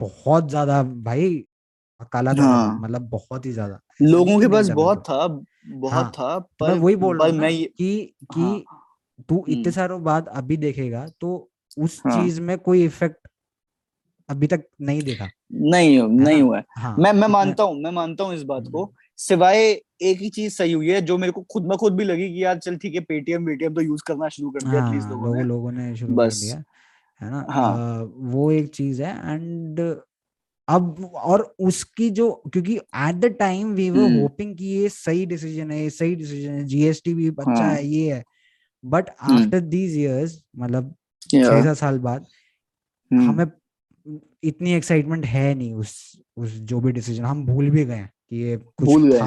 बहुत ज़्यादा भाई काला था हाँ। मतलब बहुत ही ज़्यादा। लोगों कि पास बहुत था बहुत हाँ था तो पर वही बोल रहा हूँ मैं कि कि हाँ। तू इतने हम्म। सालों बाद अभी देखेगा तो उस हाँ। चीज़ में कोई इफ़ेक्ट अभी तक नहीं देखा। नहीं है नहीं हुआ है। मैं मैं मैं मानता हूँ मैं मानता हूँ इस बात को हम्म, सिवाय एक ही चीज़ सही हुई है जो मेरे को खुद ब खुद भी लगी कि यार चल ठीक है पेटीएम वेटीएम तो यूज़ करना शुरू कर दिया एटलीस्ट हाँ लोगों ने। लोगों ने शुरू कर दिया है ना? हाँ। अ, वो एक चीज़ है एंड अब और उसकी जो क्योंकि at the time we were hoping कि ये सही डिसीज़न है ये सही डिसीज़न है जीएसटी भी अच्छा हाँ। है ये है बट आफ्टर दीज इयर्स मतलब छह सात साल बाद हम्म। हमें इतनी एक्साइटमेंट है नहीं उस उस जो भी डिसीज़न हम भूल भी गए हैं। कि ये कुछ भूल गए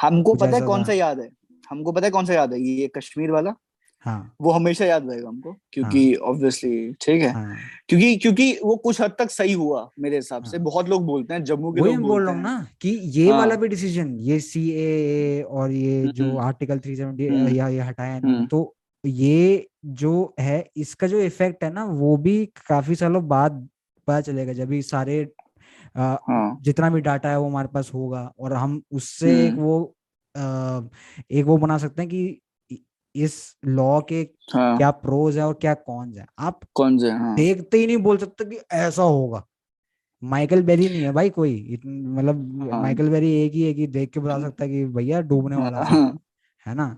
हमको पता है कौन सा याद है? हमको पता है कौन सा याद है? ये कश्मीर वाला? हाँ। वो हमेशा याद रहेगा हमको क्योंकि ऑब्वियसली हाँ. ठीक है? हाँ। क्योंकि क्योंकि वो कुछ हद तक सही हुआ मेरे हिसाब से। हाँ बहुत लोग बोलते हैं जम्मू के लोग बोल रहा हूँ ना कि ये हाँ. वाला भी डिसीज़न ये सी ए और ये जो हम्म। आर्टिकल 370 हम्म। या ये हटाया हम्म। तो ये जो है इसका जो इफ़ेक्ट है ना वो भी काफ़ी सालों बाद पता चलेगा जब सारे हाँ। जितना भी डाटा है वो हमारे पास होगा और हम उससे एक हम्म वो अ, एक वो बना सकते हैं कि इस लॉ के हाँ। क्या प्रोज है और क्या कॉन्स है। आप कौन से हाँ। देखते ही नहीं बोल सकते कि ऐसा होगा। माइकल बेरी नहीं है भाई कोई। मतलब हाँ। माइकल बेरी एक ही है कि देख के बता सकता है कि भैया डूबने वाला हाँ। है ना?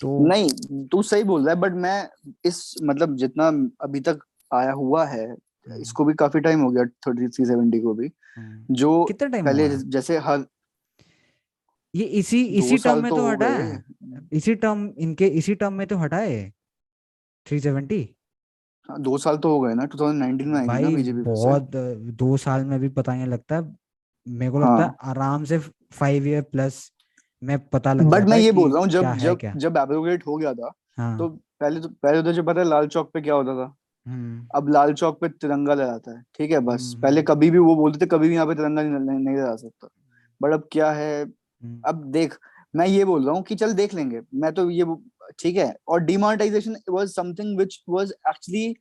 तो नहीं तू सही बोल रहा है बट मैं इस मतलब जितना अभी तक आया हुआ है इसको भी काफ़ी टाइम हो गया थर्टी थ्री सेवेंटी को भी। हम्म, जो कितना टाइम पहले जैसे हर ये इसी इसी टर्म में तो तो हो हटा गए। है? इसी टर्म इनके इसी टर्म में तो हटा है? थ्री सेवेंटी हाँ, दो साल तो हो गए ना 2019 में थी ना भाई बीजेपी बहुत दो साल में भी पता नहीं लगता। है मेरे को लगता है हाँ। आराम से फाइव ईयर प्लस में पता लग बट मैं है ये बोल रहा हूँ जब जब जब एब्रोगेट हो गया था तो हाँ पहले तो पहले तो जो पता है लाल चौक पे क्या होता था? हम्म अब लाल चौक पे तिरंगा लहराता है ठीक है बस। हम्म। पहले हम्म कभी भी वो बोलते थे कभी भी यहाँ पे तिरंगा नहीं नहीं नहीं लहरा सकता। बट अब क्या है हम्म, अब देख मैं ये बोल रहा हूँ कि चल देख लेंगे। मैं तो ये ठीक है और demonetization was something which was actually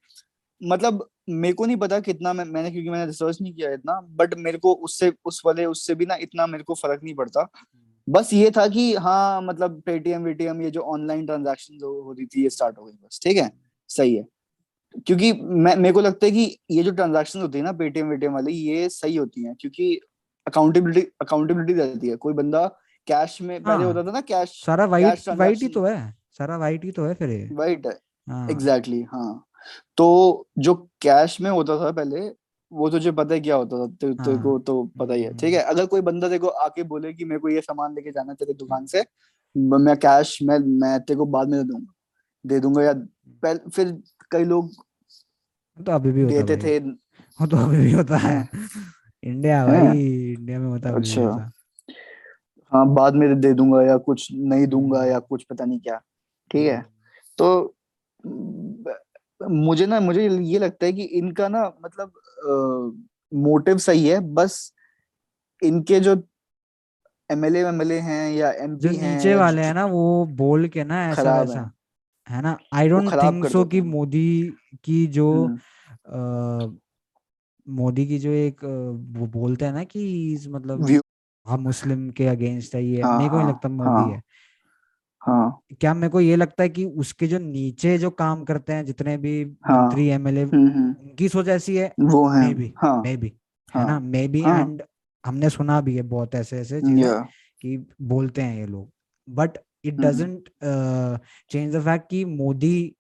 मतलब मेरे को नहीं पता कितना मैं मैंने क्योंकि मैंने रिसर्च नहीं किया इतना बट मेरे को उससे उस वाले उससे भी ना इतना मेरे को फ़र्क नहीं पड़ता। बस ये था कि हाँ मतलब पेटीएम वेटीएम ये जो ऑनलाइन ट्रांजेक्शन हो, हो रही थी ये स्टार्ट हो गई बस ठीक है? सही है। क्योंकि मैं मेरे को लगता है कि ये जो ट्रांजेक्शन होती है ना पेटीएम वीटीएम वाली ये सही होती हैं क्योंकि अकाउंटेबिलिटी अकाउंटेबिलिटी रहती है। कोई बंदा कैश में पहले हाँ, होता था ना कैश सारा वाइट वाइट ही तो है। सारा वाइट ही तो है फिर वाइट है। हाँ। एग्जैक्टली हाँ। तो जो कैश में होता था पहले वो तुझे पता है क्या होता था? तेरे हाँ। को तो पता ही है ठीक है? अगर कोई बंदा देखो आके बोले कि मेरे को ये सामान लेके जाना है तेरे दुकान से मैं कैश मैं मैं तेरे को बाद में दे दूँगा। दे दूँगा या पहले फिर कई लोग तो अभी भी होता है देते थे। वो तो अभी भी होता है। इंडिया हैं? भाई इंडिया में होता अच्छा। ऐसा हाँ बाद में दे दूँगा या कुछ नहीं दूँगा या कुछ पता नहीं क्या। ठीक है? हम्म, तो मुझे ना मुझे ये लगता है कि इनका ना मतलब मोटिव सही है बस इनके जो एमएलए एमएलए हैं या एमपी हैं नीचे वाले हैं ना वो बोल के ना ऐसा खराब है ना? आई डोंट थिंक सो कि मोदी की जो हम्म। मोदी की जो एक वो बोलते हैं ना कि he's मतलब हम मुस्लिम के अगेंस्ट है ये। हाँ मेरे को नहीं हाँ लगता मोदी हाँ। है। हाँ। क्या मेरे को ये लगता है कि उसके जो नीचे जो काम करते हैं जितने भी हाँ। मंत्री एमएलए हम्म हम्म। उनकी सोच ऐसी है? वो है। मे बी हाँ। मे बी है। ना? मे बी एंड हमने सुना भी है बहुत ऐसे ऐसे चीज़ें कि बोलते हैं ये लोग। But it hmm doesn't change the fact कि मोदी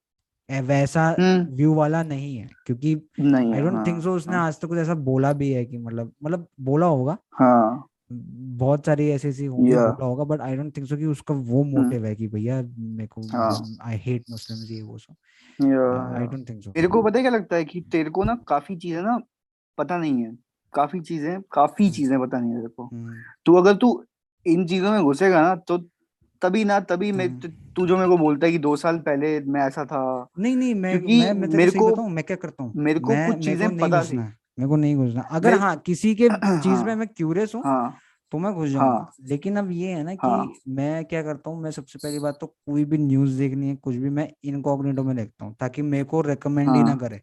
वैसा हम्म। व्यू वाला नहीं है क्योंकि नहीं आई डोंट थिंक सो उसने हाँ। आज तक कुछ ऐसा बोला भी है कि मतलब मतलब बोला होगा। हाँ। बहुत सारी ऐसी ऐसी होंगी बोला होगा but I don't think so कि उसका वो हम्म। मोटिव है कि भैया मेरे को आई हेट मुस्लिम्स ये वो या आई डोंट थिंक सो तेरे को पता है क्या लगता है कि तेरे को ना काफ़ी चीज़ें ना पता नहीं है काफ़ी चीज़ें काफ़ी चीज़ें पता नहीं है तेरे को। तू अगर तू इन चीज़ों में घुसेगा ना तो तभी ना तभी मैं हम्म। तू जो मेरे को बोलता है कि दो साल पहले मैं ऐसा था। नहीं नहीं मैं मैं मैं मेरे को बताऊँ मैं क्या करता हूँ? मेरे को कुछ चीज़ें पता थी। मेरे को नहीं घुसना। अगर हाँ किसी के चीज़ में हाँ मैं क्यूरियस हूँ हाँ। तो मैं घुस जाऊँगा। हाँ। लेकिन अब ये है ना कि हाँ। मैं क्या करता हूँ मैं सबसे पहली बात तो कोई भी न्यूज़ देखनी है कुछ भी मैं इनकॉग्निटो में देखता हूँ ताकि मेरे को रेकमेंड ही ना हाँ। करे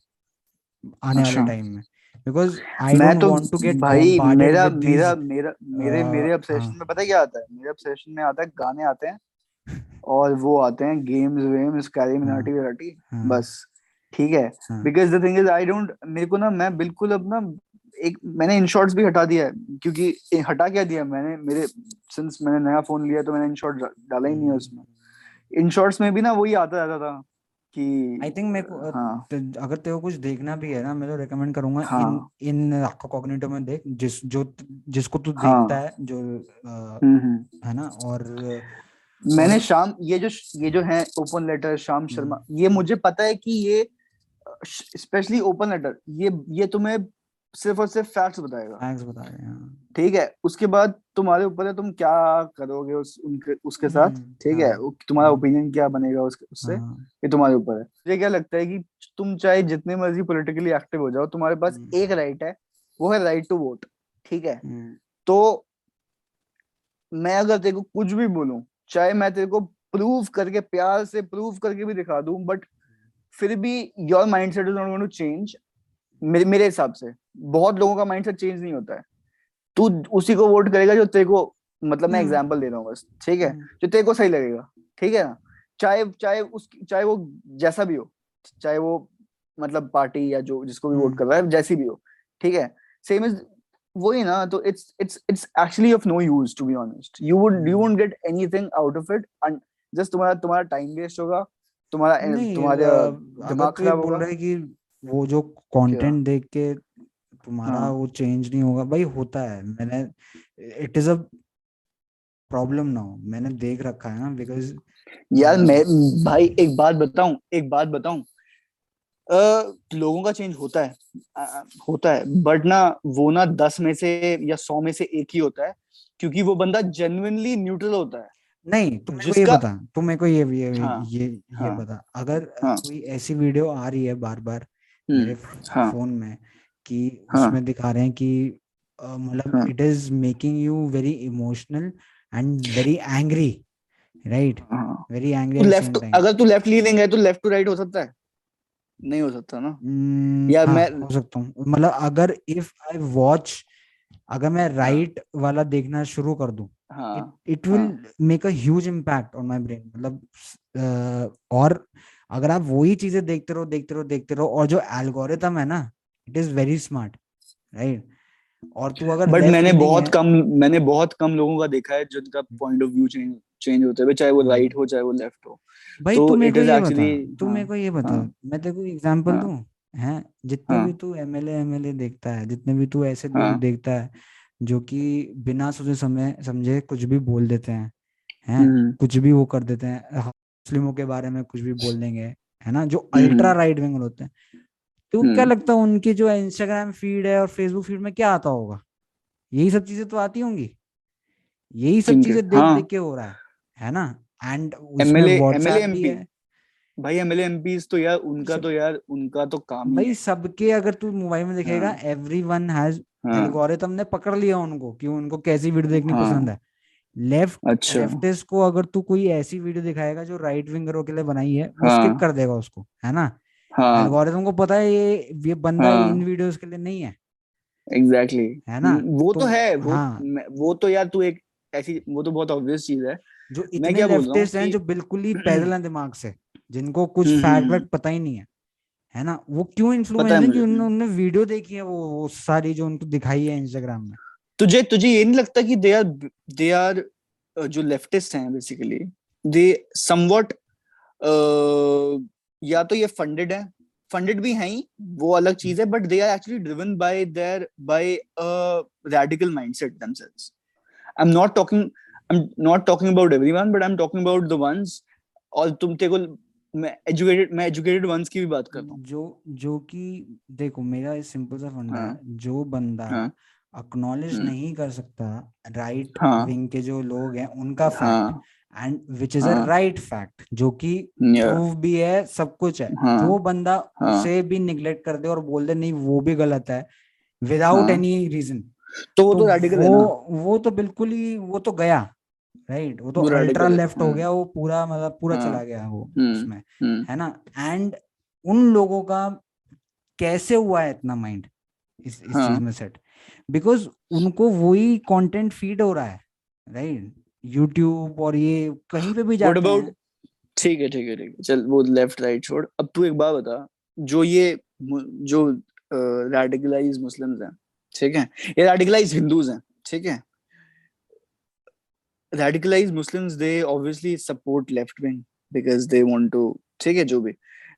आने वाले अच्छा। टाइम में। बिकॉज़ आई मैं तो वांट टू गेट भाई मेरा मेरा मेरा मेरे मेरे ऑब्सेशन हाँ में पता क्या आता है? मेरे ऑब्सेशन में आता है गाने आते हैं और वो आते हैं गेम्स वेम्स कैरी हाँ मिनाटी विनाटी हाँ। बस। ठीक है? Because the thing is I don't मेरे को ना मैं बिल्कुल अब ना एक मैंने इन शॉर्ट्स भी हटा दिया है क्योंकि हटा क्या दिया? मैंने मेरे सिंस मैंने नया फ़ोन लिया तो मैंने इन शॉर्ट डाला ही नहीं है उसमें। इन शॉर्ट्स में भी ना वही आता रहता था। कि आई थिंक मेरे को हाँ। ते- अगर तेरे को कुछ देखना भी है ना मैं तो रेकमेंड करूँगा हाँ, इन हाँ इन कॉग्निटो में देख जिस जो जिसको तू हाँ। देखता है जो अ, हम्म हम्म। है ना और मैंने शाम ये जो ये जो है ओपन लेटर शर्मा हम्म, ये मुझे पता है कि ये स्पेशली ओपन लेटर ये ये तुम्हें सिर्फ़ और सिर्फ़ फैक्ट्स बताएगा। facts बता रहे हैं हाँ। ठीक है उसके बाद तुम्हारे ऊपर है तुम क्या करोगे उस उनके उसके साथ? हम्म, ठीक है हाँ। तुम्हारा हाँ। ओपिनियन क्या बनेगा उसके उससे? हाँ। ये तुम्हारे ऊपर है। मुझे क्या लगता है कि तुम चाहे जितने मर्ज़ी पॉलिटिकली एक्टिव हो जाओ तुम्हारे पास हम्म, एक राइट है वो है राइट टू वोट ठीक है? हम्म, तो मैं अगर तेरे को कुछ भी बोलूँ चाहे मैं तेरे को प्रूव करके प्यार से प्रूव करके भी दिखा दूँ बट फिर भी your mindset is not going to change मेरे मेरे हिसाब से। बहुत लोगों का माइंडसेट चेंज नहीं होता है। तू उसी को वोट करेगा जो तेरे को मतलब मैं हम्म, एग्जांपल दे रहा हूँ बस ठीक है? हम्म, जो तेरे को सही लगेगा ठीक है? ना चाहे चाहे उस चाहे वो जैसा भी हो चाहे वो मतलब पार्टी या जो जिसको भी वोट हम्म, कर रहा है जैसी भी हो ठीक है? सेम इज़ वही ना तो it's it's it's actually of no use to be honest you would you hmm. Won't get anything out of it and just तुम्हारा तुम्हारा टाइम वेस्ट होगा तुम्हारा तुम्हारा दिमाग खराब बोल रहा है कि वो जो कंटेंट देख के तुम्हारा हाँ। वो चेंज नहीं होगा। भाई होता है। मैंने इट इज़ अ प्रॉब्लम ना हो मैंने देख रखा है ना बिकॉज़ यार मैं भाई एक बात बताऊँ एक बात बताऊँ। अ, लोगों का चेंज होता है। अ, होता है। बट ना वो ना दस में से या सौ में से एक ही होता है क्योंकि वो बंदा जेन्युइनली न्यूट्रल होता है। नहीं तुम मेरे को ये जिसका बता। तुम मेरे को ये ये हाँ। ये ये हाँ। बता। अगर हाँ। कोई ऐसी वीडियो आ रही है बार बार मेरे हम्म हाँ। फ़ोन में कि हाँ। उसमें दिखा रहे हैं कि मतलब हाँ। It is making you very emotional and very angry right हाँ। वेरी एंग्री लेफ़्ट अगर तू लेफ़्ट लीनिंग है तो लेफ़्ट टू राइट हो सकता है? नहीं हो सकता ना? हम्म, या हाँ, मैं हो सकता हूँ। मतलब अगर इफ़ आई वॉच अगर मैं राइट वाला देखना शुरू कर दूँ हाँ इट विल हाँ। Make a huge impact on my brain मतलब और अगर आप वही चीज़ें देखते रहो देखते रहो देखते रहो और जो एल्गोरिथम है ना it is very smart right और तू अगर बट मैंने बहुत कम मैंने बहुत कम लोगों का देखा है जिनका point of view change change होते हुए चाहे वो राइट हो चाहे वो लेफ़्ट हो। भाई तो तू मेरे को ये बता तू हाँ मेरे को ये बता हाँ मैं तेरे को एग्जांपल हाँ। दूँ? हैं? जितने हाँ। भी तू एमएलए एमएलए देखता है जितने भी तू ऐसे लोग हाँ देखता है जो कि बिना सोचे समय समझे कुछ भी बोल देते हैं हैं? हम्म। कुछ भी वो कर देते हैं हाँ, मुस्लिमों के बारे में कुछ भी बोल देंगे है ना? जो अल्ट्रा राइट विंग होते हैं। तो क्या हम्म। लगता है उनके जो इंस्टाग्राम फ़ीड है और फेसबुक फ़ीड में क्या आता होगा? यही सब चीज़ें तो आती होंगी। यही सब चीज़ें देख हाँ। देख के हो रहा है है ना? एंड एमएलए एमएलए एमपी है। भाई एमएलए एमपीज तो यार उनका तो यार उनका तो काम ही भाई सबके अगर तू मोबाइल में देखेगा हाँ। एवरी वन हैज़ हाँ। एल्गोरिथम ने पकड़ लिया उनको कि उनको कैसी वीडियो देखनी पसंद हाँ। है लेफ़्ट अच्छा लेफ्टिस्ट को अगर तू कोई ऐसी वीडियो दिखाएगा जो राइट विंगरों के लिए बनाई है हाँ। कर देगा उसको है ना? हाँ। एल्गोरिथम को पता है ये ये बंदा हाँ, इन वीडियोस के लिए नहीं है। Exactly exactly. है ना? वो तो तो है वो हाँ। वो तो यार तू एक ऐसी वो तो बहुत ऑब्वियस चीज़ है। जो इतने लेफ्टिस्ट हैं जो बिल्कुल ही पैदल हैं दिमाग से जिनको कुछ हम्म फैक्ट हम्म। वैक्ट पता ही नहीं है। है ना? वो क्यों इन्फ्लुएंस है कि उन्होंने उन्होंने वीडियो देखी है वो, वो सारी जो उनको दिखाई है इंस्टाग्राम में? तुझे तुझे ये नहीं लगता कि दे आर दे आर जो लेफ्टिस्ट हैं बेसिकली दे समवट या तो ये फंडेड है फंडेड भी हैं ही वो अलग चीज़ है but they are actually driven by their by a radical mindset themselves. I'm not talking i'm not talking about everyone but i'm talking about the ones और तुम तेरे को मैं एजुकेटेड मैं एजुकेटेड वंस की भी बात कर रहा हूँ। जो जो कि देखो मेरा सिंपल सा फंडा हाँ। जो बंदा हाँ। अक्नॉलेज हम्म, नहीं कर सकता राइट हाँ। विंग के जो लोग हैं उनका फैक्ट हाँ। एंड विच इज़ अ हाँ। राइट फैक्ट जो कि प्रूफ भी है सब कुछ है। हाँ। जो बंदा हाँ। उसे भी निग्लेक्ट कर दे और बोल दे नहीं वो भी गलत है विदाउट हाँ। एनी रीजन तो वो तो तो रेडिकल है वो ना। वो तो बिल्कुल ही वो तो गया राइट वो तो अल्ट्रा लेफ़्ट हो। हाँ गया वो पूरा मतलब पूरा हाँ। चला गया वो हम्म उसमें हम्म। है ना? एंड उन लोगों का कैसे हुआ है इतना माइंड इस इस चीज़ हाँ में सेट बिकॉज़ उनको वही कंटेंट फ़ीड हो रहा है राइट यूट्यूब और ये कहीं पे भी जाते अबाउट हैं। ठीक है ठीक है ठीक है। चल वो लेफ़्ट राइट छोड़। अब तू एक बात बता जो ये जो रेडिकलाइज मुस्लिम्स हैं ठीक है? ये रेडिकलाइज हिंदूज हैं ठीक है? Radicalized Muslims they obviously support left wing because they want to ठीक है जो भी।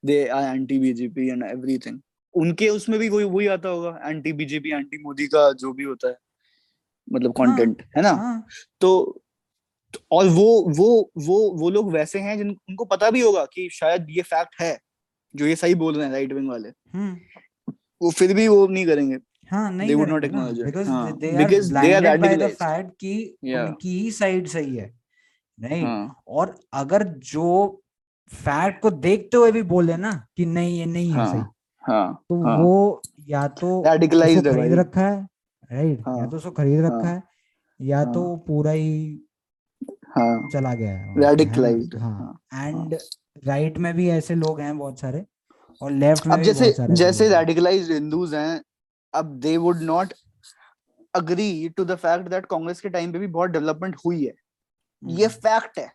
They are anti BJP and everything उनके उसमें भी कोई वही आता होगा एंटी बीजेपी एंटी मोदी का जो भी होता है मतलब हाँ कंटेंट है ना? हाँ। तो- और वो वो वो वो लोग वैसे हैं जिन उनको पता भी होगा कि शायद ये फैक्ट है जो ये सही बोल रहे हैं राइट विंग वाले। हम्म। वो फिर भी वो नहीं करेंगे। हाँ they would not करेंगे acknowledge it बिकॉज़ हाँ। They are because they are blinded by the कि yeah उनकी ही साइड सही है राइट हाँ। और अगर जो फैक्ट को देखते हुए भी बोले ना कि नहीं ये नहीं है सही हाँ। हाँ तो हाँ। वो या तो है खरीद रखा है राइट या हाँ। तो उसको खरीद हाँ। रखा है या तो हाँ। पूरा ही हाँ। चला गया है वहाँ पे है radicalized है। एंड राइट में भी ऐसे लोग हैं बहुत सारे और लेफ़्ट में अब जैसे जैसे radicalized हिंदूज हैं अब they would not agree to the fact that Congress के टाइम पे भी बहुत डेवलपमेंट हुई है। ये हम्म, फैक्ट है।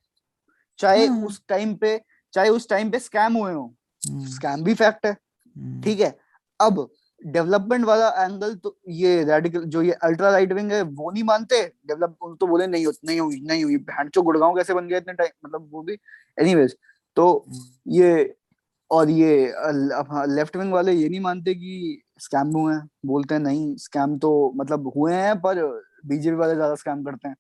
चाहे हाँ। उस टाइम पे चाहे उस टाइम पे स्कैम हुए हो। हम्म, स्कैम भी फैक्ट है। हम्म, ठीक है। अब डेवलपमेंट वाला एंगल तो ये रेडिकल जो ये अल्ट्रा राइट विंग है वो नहीं मानते? डेवलप तो बोले नहीं हो, नहीं हुई नहीं हुई भैंचो गुड़गांव कैसे बन गया इतने टाइम मतलब वो भी एनीवेज तो ये और ये लेफ़्ट विंग वाले ये नहीं मानते कि स्कैम हुए हैं बोलते हैं नहीं स्कैम तो मतलब हुए हैं पर बीजेपी वाले ज़्यादा स्कैम करते हैं.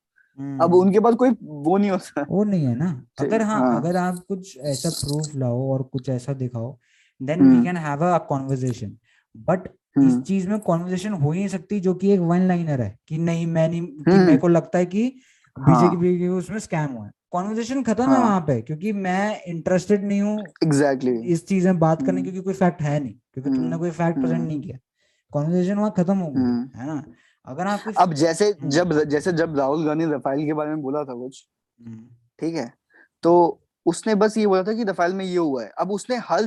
अब हम्म, उनके पास कोई वो नहीं होता वो नहीं है ना। अगर हाँ हाँ। अगर आप कुछ ऐसा प्रूफ लाओ और कुछ ऐसा दिखाओ then we can have a conversation but इस हम्म चीज़ में कॉन्वर्जेशन हो ही नहीं सकती जो कि एक वन लाइनर है कि नहीं मैं नहीं कि मेरे हम्म को लगता है कि हाँ। बीजेपी उसमें स्कैम हुआ है। कॉन्वर्जेशन खत्म है हाँ। वहाँ पे क्योंकि मैं इंटरेस्टेड नहीं हूँ एग्जैक्टली exactly. इस चीज़ में बात करने हम्म। क्योंकि कोई फैक्ट है नहीं क्योंकि तुमने कोई फैक्ट प्रेजेंट नहीं किया। कॉन्वर्जेशन वहाँ खत्म हो गई हम्म। है ना? अगर आप अब जैसे जब जैसे जब राहुल गांधी रफाइल के बारे में बोला था कुछ ठीक है? तो उसने बस ये बोला था कि रफाइल में ये हुआ है। अब उसने हर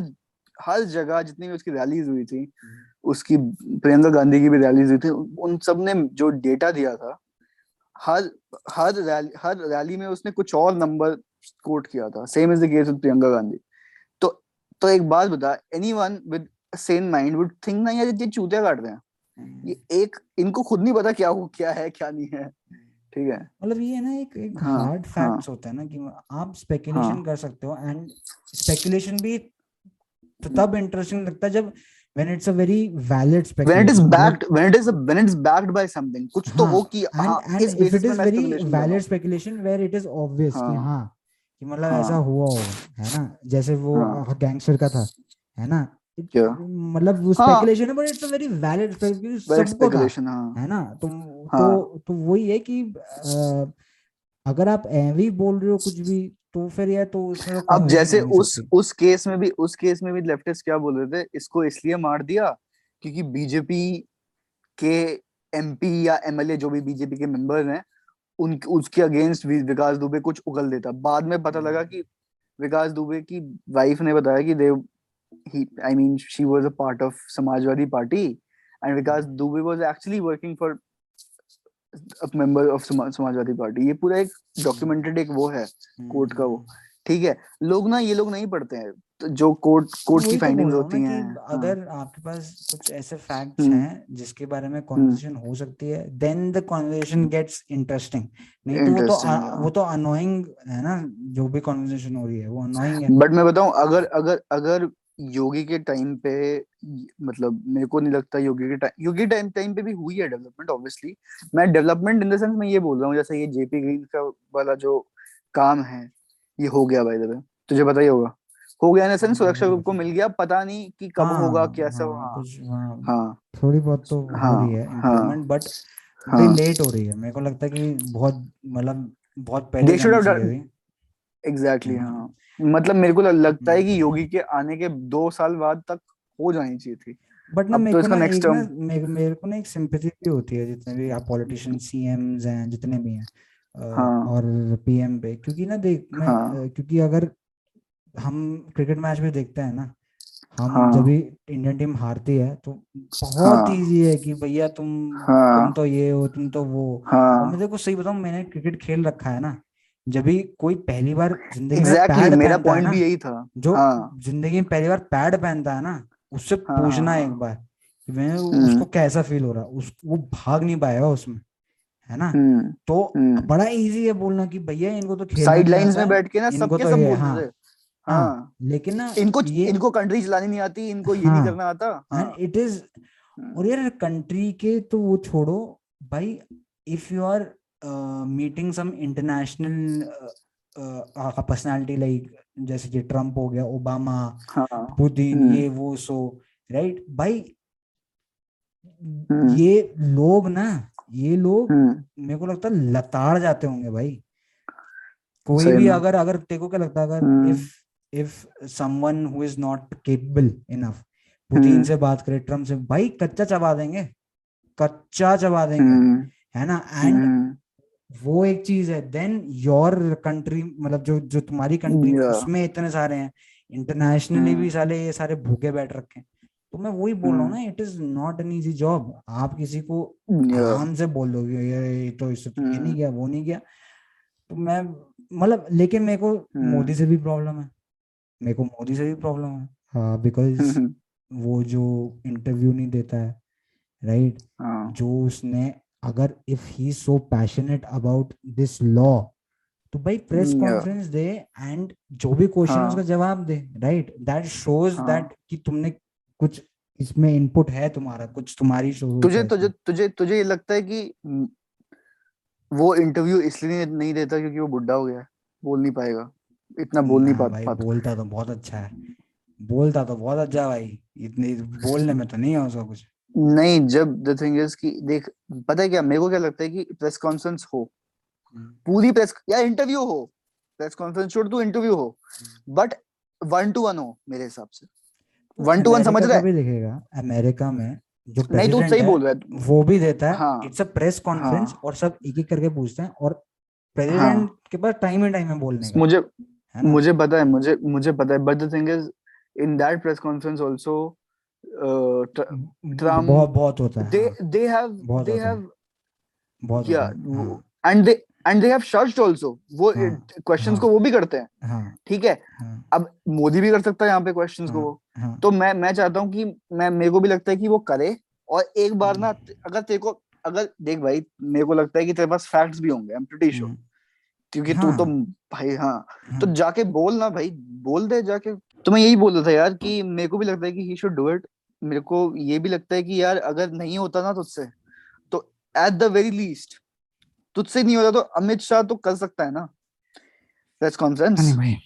हर जगह जितनी भी उसकी रैलीज हुई थी उसकी प्रियंका गांधी की भी रैलीज हुई थी उन सबने जो डेटा दिया था हर हर रैली हर रैली में उसने कुछ और नंबर कोट किया था same is the case with Priyanka Gandhi. तो तो एक बात बता anyone with sane mind would think ना यार ये चूतिया काट रहे हैं। ये एक इनको खुद नहीं पता क्या हो क्या है क्या नहीं है ठीक है? मतलब ये ना एक एक हाँ, हार्ड हाँ, फैक्ट्स होता है ना कि आप स्पेकुलेशन हाँ, कर सकते हो एंड स्पेकुलेशन भी तो तब इंटरेस्टिंग लगता है जब when it's a very valid when it is speculation मतलब backed when it is a, when it's backed by something कुछ तो हाँ, हो कि हाँ and इस and if it is very speculation valid हूँ speculation where it is obvious कि हाँ हाँ कि मतलब ऐसा हाँ हुआ होगा है ना जैसे वो हाँ गैंगस्टर का था है ना मतलब वो हाँ स्पेकुलेशन है but it's a very valid speculation हाँ है ना तो हाँ तो तो वही है कि अगर आप ही बोल रहे हो कुछ भी तो फिर यार तो उसमें तो अब जैसे उस उस केस में भी उस केस में भी लेफ्टिस्ट क्या बोल रहे थे? इसको इसलिए मार दिया क्योंकि बीजेपी के एमपी या एमएलए जो भी बीजेपी के मेंबर्स हैं उन उसके अगेंस्ट विकास दुबे कुछ उगल देता। बाद में पता लगा कि विकास दुबे की वाइफ ने बताया कि दे he i mean she was a part of samajwadi party and vikas dubey was actually working for of Sama, samajwadi party ये पूरा एक डॉक्यूमेंटेड एक वो है कोर्ट का वो। हम्म ठीक है लोग ना ये लोग नहीं पढ़ते हैं। तो जो कोर्ट कोर्ट की वही तो रहा हूँ होती कि हैं हाँ। आपके पास कुछ ऐसे फैक्ट्स हम्म। हैं जिसके बारे में हम्म कॉन्वर्सेशन हो सकती है then the conversation gets interesting नहीं तो वो तो वो तो अनोइंग है ना जो भी कॉन्वर्सेशन हो रही है वो अनोइंग है। बट मैं बताऊँ अगर अगर अगर योगी के टाइम पे मतलब मेरे को नहीं लगता योगी के टाइम योगी टाइम टाइम पे भी हुई है डेवलपमेंट ऑब्वियसली मैं डेवलपमेंट इन द सेंस मैं ये बोल रहा हूँ जैसे ये जेपी ग्रीन का वाला जो काम है ये हो गया बाय द वे तुझे पता ही होगा। हो गया इन सेंस सुरक्षा ग्रुप को मिल गया पता नहीं कि कब होगा हाँ कैसा हाँ हाँ हाँ। हाँ। थोड़ी बहुत तो हाँ, हो हाँ रही है हाँ। बट हाँ। लेट हो रही है। मेरे को लगता है कि बहुत मतलब बहुत पहले एग्जैक्टली हम्म, हाँ। मतलब मेरे को लगता है कि हम्म। योगी के आने के दो साल बाद तक हो जानी चाहिए थी। बट ना मेरे तो को ना नेक्स्ट टर्म मेरे, मेरे को ना एक सिंपैथी भी होती है जितने भी आप पॉलिटिशियन सीएम्स हैं जितने भी हैं हाँ। और पीएम पे क्योंकि ना देख मैं हाँ। क्योंकि अगर हम क्रिकेट मैच में देखते हैं ना हम हाँ। जब भी इंडियन टीम हारती है तो बहुत हाँ। इजी है कि भैया तुम तुम हाँ तो ये हो तुम तो वो हाँ। मैं देखो सही बताऊँ मैंने क्रिकेट खेल रखा है ना जब भी कोई पहली बार ज़िंदगी में एग्जैक्टली पैड मेरा पॉइंट भी यही था। जो हाँ। ज़िंदगी में पहली बार पैड पहनता है ना उससे हाँ। पूछना एक बार कि मैं हम्म। उसको कैसा फील हो रहा है? उस वो भाग नहीं पाएगा उसमें है ना? हम्म तो हम्म। बड़ा इजी है बोलना कि भैया इनको तो साइड नहीं लाइंस आता में बैठ के ना इनको सबके तो सब ये बोलते हाँ हाँ। लेकिन ना इनको ये इनको कंट्री चलानी नहीं आती इनको ये नहीं हाँ करना आता। एंड हाँ इट इज़ और यार कंट्री के तो वो छोड़ो भाई if you are meeting some international personality like जैसे कि ट्रंप हो गया ओबामा हाँ। पुतिन हम्म। ये वो सो राइट भाई हम्म। ये लोग ना ये लोग हम्म। मेरे को लगता है लताड़ जाते होंगे भाई। कोई भी अगर अगर तेको क्या लगता है अगर if if someone who is not capable enough Putin से बात करे ट्रंप से भाई कच्चा चबा देंगे। कच्चा चबा देंगे है ना? एंड वो एक चीज़ है। देन योर कंट्री मतलब जो जो तुम्हारी कंट्री या उसमें इतने सारे हैं। इंटरनेशनली भी हम्म साले ये सारे भूखे बैठ रखे हैं। तो मैं वही बोल रहा हूँ हम्म ना it is not an easy job आप किसी को आराम से बोल दोगे ये तो इससे तो ये नहीं गया वो नहीं गया तो मैं मतलब लेकिन मेरे को मोदी से भी प्रॉब्लम है। मेरे को मोदी से भी प्रॉब्लम है। हाँ बिकॉज़ वो जो इंटरव्यू नहीं देता है राइट हाँ। जो उसने अगर if he so passionate about this law तो भाई प्रेस कॉन्फ्रेंस दे एंड जो भी क्वेश्चन है उसका जवाब दे राइट दैट शोज़ दैट कि तुमने कुछ इसमें इनपुट है तुम्हारा कुछ तुम्हारी सोच तुझे तुझे तुझे तुझे ये लगता है कि वो इंटरव्यू इसलिए नहीं देता क्योंकि वो बुढ़ा हो गया है बोल नहीं पाएगा। इतना बोल नहीं ना पा, भाई बोलता तो बहुत अच्छा है बोलता तो बहुत अच्छा भाई। इतनी बोलने में तो नहीं है उसका कुछ। नहीं जब द थिंग इज़ कि देख पता है क्या मेरे को क्या लगता है कि प्रेस कॉन्फ्रेंस हो। हम्म, पूरी प्रेस या इंटरव्यू हो प्रेस कॉन्फ्रेंस छोड़ तू इंटरव्यू हो। बट वन टू वन हो मेरे हिसाब से। वन टू वन समझ रहा है? देखेगा अमेरिका में जो नहीं तू सही बोल रहा है। वो भी देता है। इट्स अ प्रेस कॉन्फ्रेंस और सब एक एक करके पूछते हैं और हाँ। के पास टाइम ही टाइम है बोलने का मुझे मुझे पता है मुझे मुझे पता है। But the thing is in that press conference also uh, बहुत बहुत होता है हाँ, बहुत they होता है। have बहुत yeah होता है, वो- and they and they have searched also वो हाँ, क्वेश्चंस हाँ। को वो भी करते हैं हाँ। हाँ ठीक है? हाँ। अब मोदी भी कर सकता है यहाँ पे क्वेश्चंस को हाँ, वो। हाँ। तो मैं मैं चाहता हूँ कि मैं मेरे को भी लगता है कि वो करे और एक बार ना। अगर तेरे को अगर देख भाई मेरे को लगता है कि तेरे पास फैक्ट्स भी होंगे आई एम प्रीटी श्योर क्योंकि तू तो हाँ। भाई हाँ तो हाँ, जाके बोल ना भाई बोल दे जाके तो मैं यही बोल रहा था यार कि मेरे को भी लगता है कि ही शुड डू इट मेरे को ये भी लगता है कि यार अगर नहीं होता ना तुझसे तो एट द वेरी लीस्ट तुझसे नहीं होता तो अमित शाह तो कर सकता है ना? प्रेस कॉन्फ्रेंस नहीं भाई।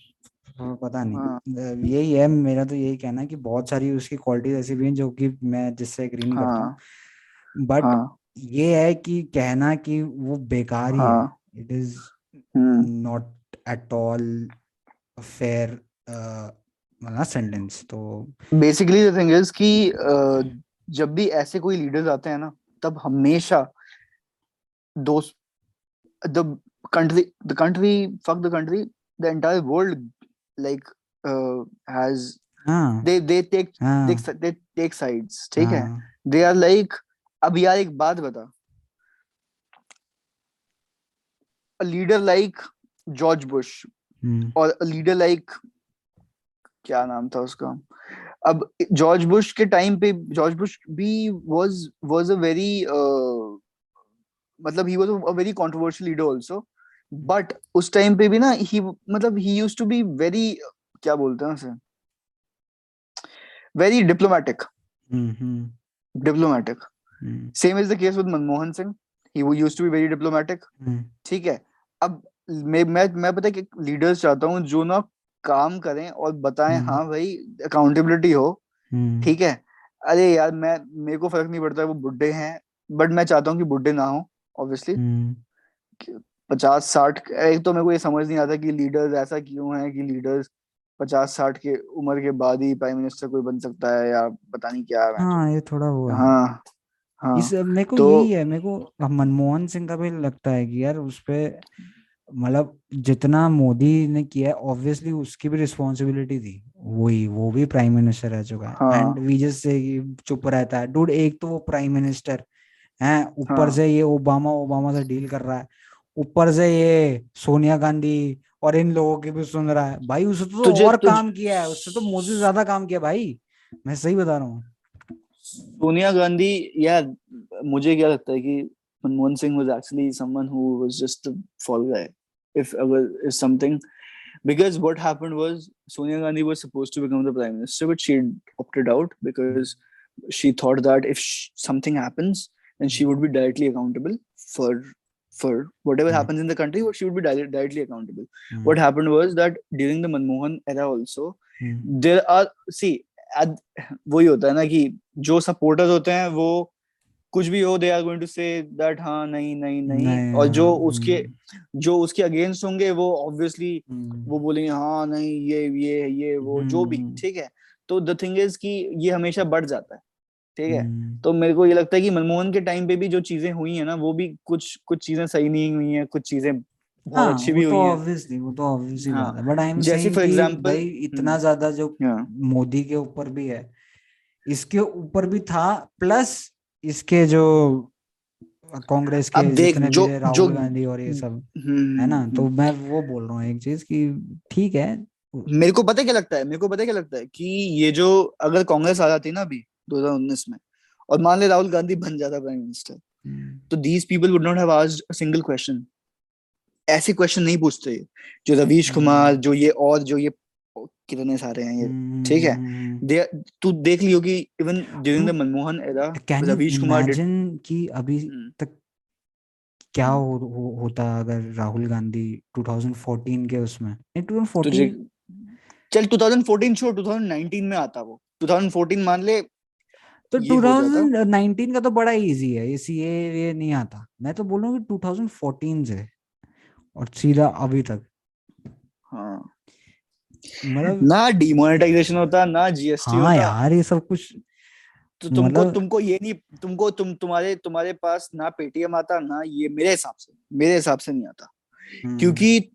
वो पता नहीं। हाँ। यही है मेरा तो यही कहना है कि बहुत सारी उसकी क्वालिटीज ऐसी भी हैं जो कि मैं जिससे एग्री नहीं करता हाँ। हूँ। बट हाँ। ये है कि कहना कि वो बेकार ही है। हाँ। It is not at all fair वाला सेंटेंस तो बेसिकली द थिंग इज़ कि जब भी ऐसे कोई लीडर्स आते हैं ना तब हमेशा दोस्त the country the country fuck the country the entire world like has they they take they take sides ठीक है? दे आर लाइक अब यार एक बात बता। लीडर लाइक जॉर्ज बुश और अ लीडर लाइक क्या नाम था उसका? अब जॉर्ज बुश के टाइम पे जॉर्ज बुश भी वाज वाज अ वेरी मतलब he was a very controversial leader also but उस टाइम पे भी ना ही मतलब he used to be very क्या बोलते हैं उसे? Very diplomatic diplomatic same is the case with Manmohan Singh. He वो used to be very diplomatic ठीक है? अब मैं मैं मैं पता है कि लीडर्स चाहता हूँ जो ना काम करें और बताएँ हम्म। हाँ भाई अकाउंटेबिलिटी हो हम्म, ठीक है? अरे यार मैं मेरे को फ़र्क नहीं पड़ता वो बुढ़े हैं बट मैं चाहता हूँ कि बुढ़े ना हो ऑब्वियसली हम्म, पचास साठ एक तो मेरे को ये समझ नहीं आता कि लीडर्स ऐसा क्यों है कि लीडर्स पचास साठ के उम्र के बाद ही प्राइम मिनिस्टर कोई बन सकता है या पता नहीं क्या है। हाँ ये थोड़ा वो है। हाँ हाँ। इस मेरे को तो- यही है मेरे को मनमोहन सिंह का भी लगता है कि यार उस पे मतलब जितना मोदी ने किया है ऑब्वियसली उसकी भी रिस्पॉन्सिबिलिटी थी। वही वो भी प्राइम मिनिस्टर रह चुका है। हाँ। एंड विजय से चुप रहता है। डूड एक तो वो प्राइम मिनिस्टर है ऊपर हाँ। से ये ओबामा ओबामा से डील कर रहा है। ऊपर से ये सोनिया गांधी और इन लोगों की भी सुन रहा है। भाई उससे तो तुझे- और तुझ- काम किया है। उससे तो मोदी से ज़्यादा काम किया भाई। मैं सही बता रहा हूँ। सोनिया गांधी यार मुझे क्या लगता है कि Manmohan Singh actually someone who was just a fall guy if अगर if something because what happened was Sonia Gandhi was supposed to become the prime minister but she opted out because she thought that if sh- something happens then she would be directly accountable for for whatever Hmm. happens in the country she would be di- directly accountable hmm, what happened was that during the Manmohan era also hmm, there are see वही होता है ना कि जो supporters होते हैं वो कुछ भी हो they are going to say that हाँ नहीं नहीं नहीं। नहीं, और जो उसके जो उसके अगेंस्ट होंगे वो ऑब्वियसली हम्म, वो बोलेंगे हाँ नहीं ये ये ये वो जो भी हम्म। ठीक है। तो द थिंग इज़ कि ये हमेशा बढ़ जाता है ठीक है। हम्म, तो मेरे को ये लगता है कि मनमोहन के टाइम पे भी जो चीज़ें हुई है ना वो भी कुछ कुछ चीज़ें सही नहीं हुई है कुछ चीज़ें हाँ, अच्छी भी तो हुई हैं। ऑब्वियसली वो तो ऑब्वियसली हाँ, बात है। बट आई एम जैसे भाई इतना। ज़्यादा जो हाँ। मोदी के ऊपर भी है इसके ऊपर भी था प्लस इसके जो कांग्रेस के अब देख, जितने जो- भी राहुल गांधी और ये सब हम्म, है ना? हम्म, तो मैं वो बोल रहा हूँ एक चीज़ कि ठीक है। मेरे को पता क्या लगता है? मेरे को पता क्या लगता है कि ये जो अगर कांग्रेस आ जाती ना अभी 2019 में और मान ले राहुल गांधी बन जाता प्राइम मिनिस्टर हम्म, तो these people would not have asked a single question ऐसे क्वेश्चन नहीं पूछते। जो रवीश कुमार जो ये और जो ये कितने सारे हैं ये? ठीक है। हम्म, दे तू देख लियो कि even during the Manmohan era Ravish Kumar कि अभी हम्म, तक क्या। हो, हो, होता अगर राहुल गांधी 2014 के उसमें? नहीं तुझे 2014 चल 2014 छोड़ 2019 में आता वो। 2014 मान ले तो ये 2019 का तो बड़ा इजी है ये सीए ये नहीं आता। मैं तो बोल रहा हूँ कि 2014 से और सीधा अभी तक। हाँ। मतलब ना डिमोनेटाइजेशन होता ना जीएसटी हाँ होता। यार ये सब कुछ तो तुमको मतलब- तुमको ये नहीं तुमको तुम तुम्हारे तुम्हारे पास ना पेटीएम आता ना ये मेरे हिसाब से मेरे हिसाब से नहीं आता। हम्म, क्योंकि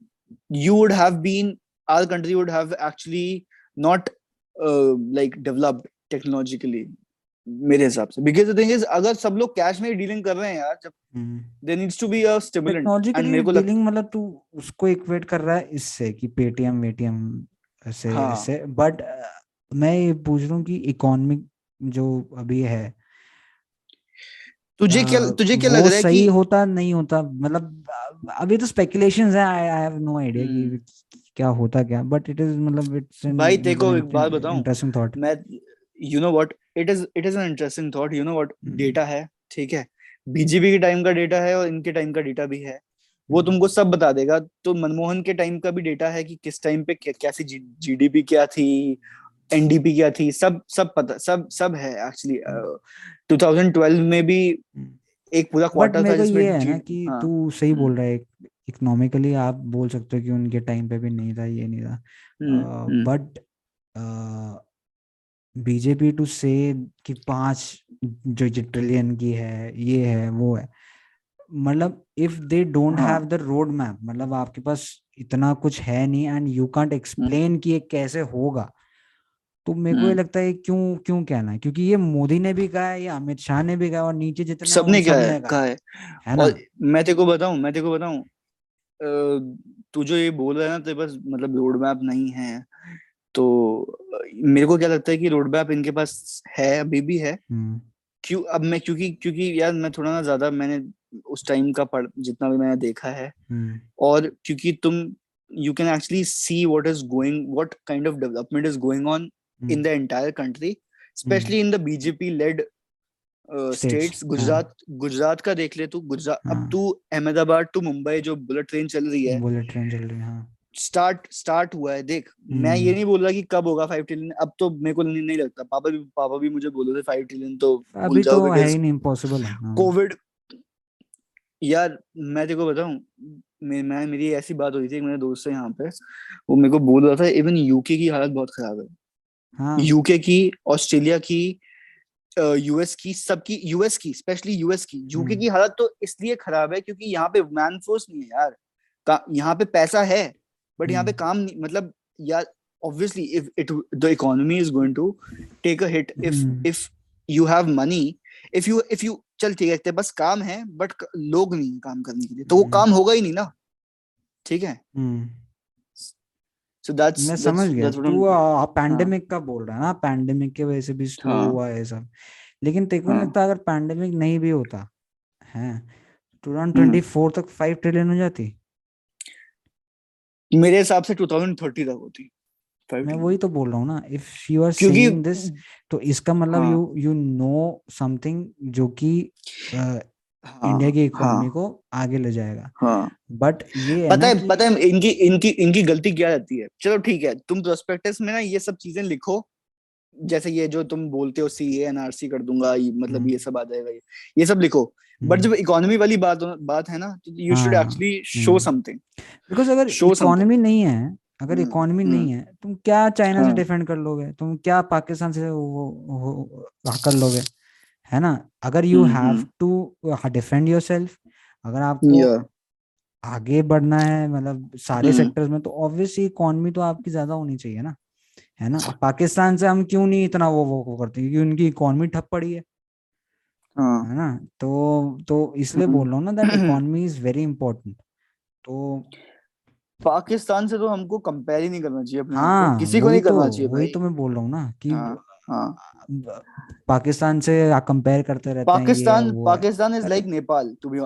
you would have been our country would have actually not like developed technologically मेरे हिसाब से। बिकॉज़ द थिंग इज़ अगर सब लोग कैश में डीलिंग कर रहे हैं यार जब there needs to be a stimulant and मेरे को लग डीलिंग मतलब तू उसको इक्वेट कर रहा है इससे कि पेटीएम वेटीएम से हाँ। इससे बट मैं ये पूछ रहा हूँ कि इकोनॉमिक जो अभी है तुझे क्या तुझे क्या लग रहा है सही कि होता नहीं होता? मतलब अभी तो स्पेकुलेशंस है I have no idea hmm, कि क्या होता क्या? बट इट इज़ मतलब इट्स भाई देखो एक बात बताऊँ। इंटरेस्टिंग थॉट मैं you know what it is it is an interesting thought you know what data है ठीक है? बीजेपी के टाइम का डेटा है और इनके टाइम का डेटा भी है। वो तुमको सब बता देगा। तो मनमोहन के टाइम का भी डेटा है कि किस टाइम पे क्या- कैसी जीडीपी क्या थी एनडीपी क्या थी सब सब पता सब सब है एक्चुअली 2012 में भी एक पूरा क्वार्टर था जिसमें ये है ना कि हाँ। तू सही हम्म, बोल रहा है इकोनॉमिकली आप बोल सकते हो कि उनके टाइम पे भी नहीं था ये नहीं था। Hmm, hmm, but BJP two से कि पाँच जो ट्रिलियन की है ये है वो है। मतलब if they don't have the road map मतलब आपके पास इतना कुछ है नहीं एंड यू कांट एक्सप्लेन कि ये कैसे होगा। तो मेरे को ये हम्म, लगता है क्यों क्यों कहना है? क्योंकि ये मोदी ने भी कहा है ये अमित शाह ने भी कहा और नीचे जितने सबने सब है ने कहा कहा है। है। ना? और मैं तेरे को बताऊँ मैं तेरे को बताऊँ तू जो ये बोल रहा है ना तेरे पास मतलब रोड मैप नहीं है तो मेरे को क्या लगता है कि रोड मैप इनके पास है अभी भी है। हम्म। क्यों अब मैं क्योंकि क्योंकि यार मैं थोड़ा ना ज़्यादा मैंने उस टाइम का पढ़ जितना भी मैंने देखा है। हम्म। और क्योंकि तुम you can actually see what is going what kind of development is going on in the entire country specially in the BJP led states Gujarat Gujarat का देख ले तू गुजरात अब हाँ। तू अहमदाबाद टू मुंबई जो बुलेट ट्रेन चल रही है। बुलेट ट्रेन चल रही है हाँ। स्टार्ट स्टार्ट हुआ है देख। मैं ये हम्म। नहीं बोल रहा कि कब होगा फाइव ट्रिलियन अब तो मेरे को नहीं, नहीं लगता। पापा भी पापा भी मुझे बोल रहे थे फाइव ट्रिलियन तो अभी तो है ही नहीं इम्पॉसिबल कोविड यार मैं तेरे को बताऊँ मैं, मैं मेरी ऐसी बात हुई थी मेरे दोस्त से यहाँ पे। वो मेरे को बोल रहा था इवन यूके की हालत बहुत खराब है। हाँ। यूके की ऑस्ट्रेलिया की यूएस की सबकी यूएस की स्पेशली यूएस की यूके हम्म। की हालत तो इसलिए खराब है क्योंकि यहाँ पे मैन फोर्स नहीं है यार। का, यहाँ पे पैसा है बट यहाँ पे हम्म। काम नहीं मतलब यार obviously if it the economy is going to take a hit if hmm. if you have money if you if you चल ठीक है पास काम है बट लोग नहीं काम करने के लिए। तो वो हम्म। काम होगा ही नहीं ना। ठीक है? हम्म। So that's मैं समझ गया। तू I'm हाँ। पैंडेमिक का बोल रहा है ना? पैंडेमिक की वजह से भी स्लो हाँ। हुआ है सब। लेकिन तेरे को नहीं हाँ। लगता अगर पैंडेमिक नहीं भी होता है? हम्म। 2024 तक 5 ट्रिलियन हो जाती? मेरे हिसाब से 2030 तक होती। मैं वही तो बोल रहा हूँ ना if you are saying this तो इसका मतलब यू यू नो समथिंग जो कि इंडिया हाँ की इकोनॉमी हाँ। को आगे ले जाएगा। हाँ। बट ये पता है पता है इनकी इनकी इनकी गलती क्या रहती है। चलो ठीक है तुम प्रोस्पेक्टस में ना ये सब चीज़ें लिखो। जैसे ये जो तुम बोलते हो सी एनआरसी कर दूँगा मतलब हम्म। ये सब आ जाएगा ये ये सब लिखो। But hmm. जब इकोनॉमी वाली बात बात है ना तो you should actually show something because अगर इकोनॉमी नहीं है अगर हम्म इकोनॉमी हम्म। नहीं है तुम क्या चाइना से हाँ। डिफेंड कर लोगे? तुम क्या पाकिस्तान से वो, वो, वो कर लोगे? है ना? अगर you hmm have hmm. To defend yourself अगर आपको आगे बढ़ना है मतलब सारे हम्म। सेक्टर्स में तो ऑब्वियसली इकोनॉमी तो आपकी ज़्यादा होनी चाहिए ना? है ना? पाकिस्तान से हम क्यों नहीं इतना वो वो, करते? क्योंकि उनकी इकोनॉमी ठप पड़ी है। हाँ। है ना? तो तो इसलिए बोल रहा हूँ ना that hmm economy is very important तो पाकिस्तान से तो हमको कंपेयर ही नहीं करना चाहिए अपने आप को। हाँ किसी को वही नहीं तो करना चाहिए वही भाई। तो मैं बोल रहा हूँ ना कि हाँ हाँ। पाकिस्तान से कंपेयर करते रहते हैं है पाकिस्तान है। Pakistan is like Nepal to be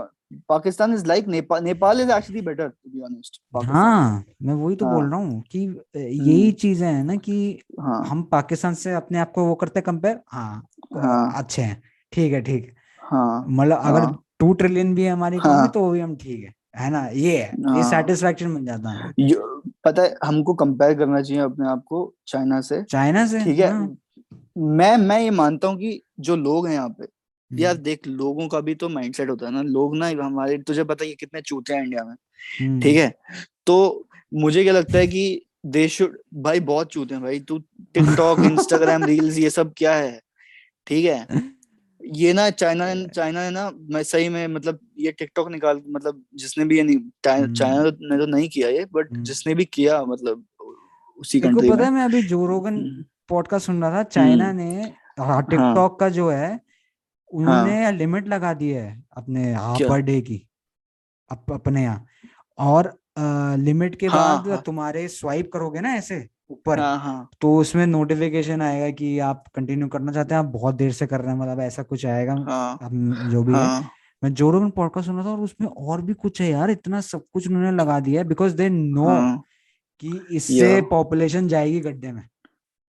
Pakistan is like Nepal Nepal is actually better to be honest हाँ मैं वही तो बोल हाँ। रहा हूँ कि यही हम्म। चीज़ें हैं ना कि हाँ। हम पाकिस्तान से अपने आप को वो करते हैं कंपेयर हाँ हाँ। अच्छे हैं ठीक है ठीक। है हाँ मतलब अगर हाँ। टू ट्रिलियन भी है हमारी हाँ। तो वो भी हम ठीक है। है ना? ये है। ये हाँ। सेटिस्फेक्शन मिल जाता है। पता है हमको कंपेयर करना चाहिए अपने आप को चाइना से। चाइना से? ठीक है? हाँ। मैं मैं ये मानता हूँ कि जो लोग हैं यहाँ पे यार हम्म देख लोगों का भी तो माइंडसेट होता है ना। लोग ना हमारे तुझे पता है कितने चूते हैं इंडिया में। ठीक हम्म है? तो मुझे क्या लगता है कि दे शुड भाई बहुत चूते हैं भाई। तू टिकटॉक इंस्टाग्राम रील्स ये सब क्या है? ठीक है? ये ना चाइना चाइना ने ना मैं सही में मतलब ये टिकटॉक निकाल मतलब जिसने भी ये नहीं चाइना ने तो नहीं किया ये बट हम्म। जिसने भी किया मतलब उसी कंट्री पता है मैं अभी जो रोगन हम्म, पॉडकास्ट सुन रहा था चाइना हम्म। ने हाँ टिकटॉक का जो है हाँ। उन्होंने लिमिट लगा दी है अपने हाँ क्या? पर डे की अप, अपने यहाँ और लिमिट के हाँ, बाद हाँ। तुम्हारे स्वाइप करोगे ना ऐसे ऊपर। हाँ हाँ। तो उसमें नोटिफिकेशन आएगा कि आप कंटिन्यू करना चाहते हैं आप बहुत देर से कर रहे हैं मतलब ऐसा कुछ आएगा हाँ। अब जो भी है। हाँ। मैं जो रोगन पॉडकास्ट सुना था और उसमें और भी कुछ है यार इतना सब कुछ उन्होंने लगा दिया है बिकॉज़ दे नो कि इससे पॉपुलेशन जाएगी गड्ढे में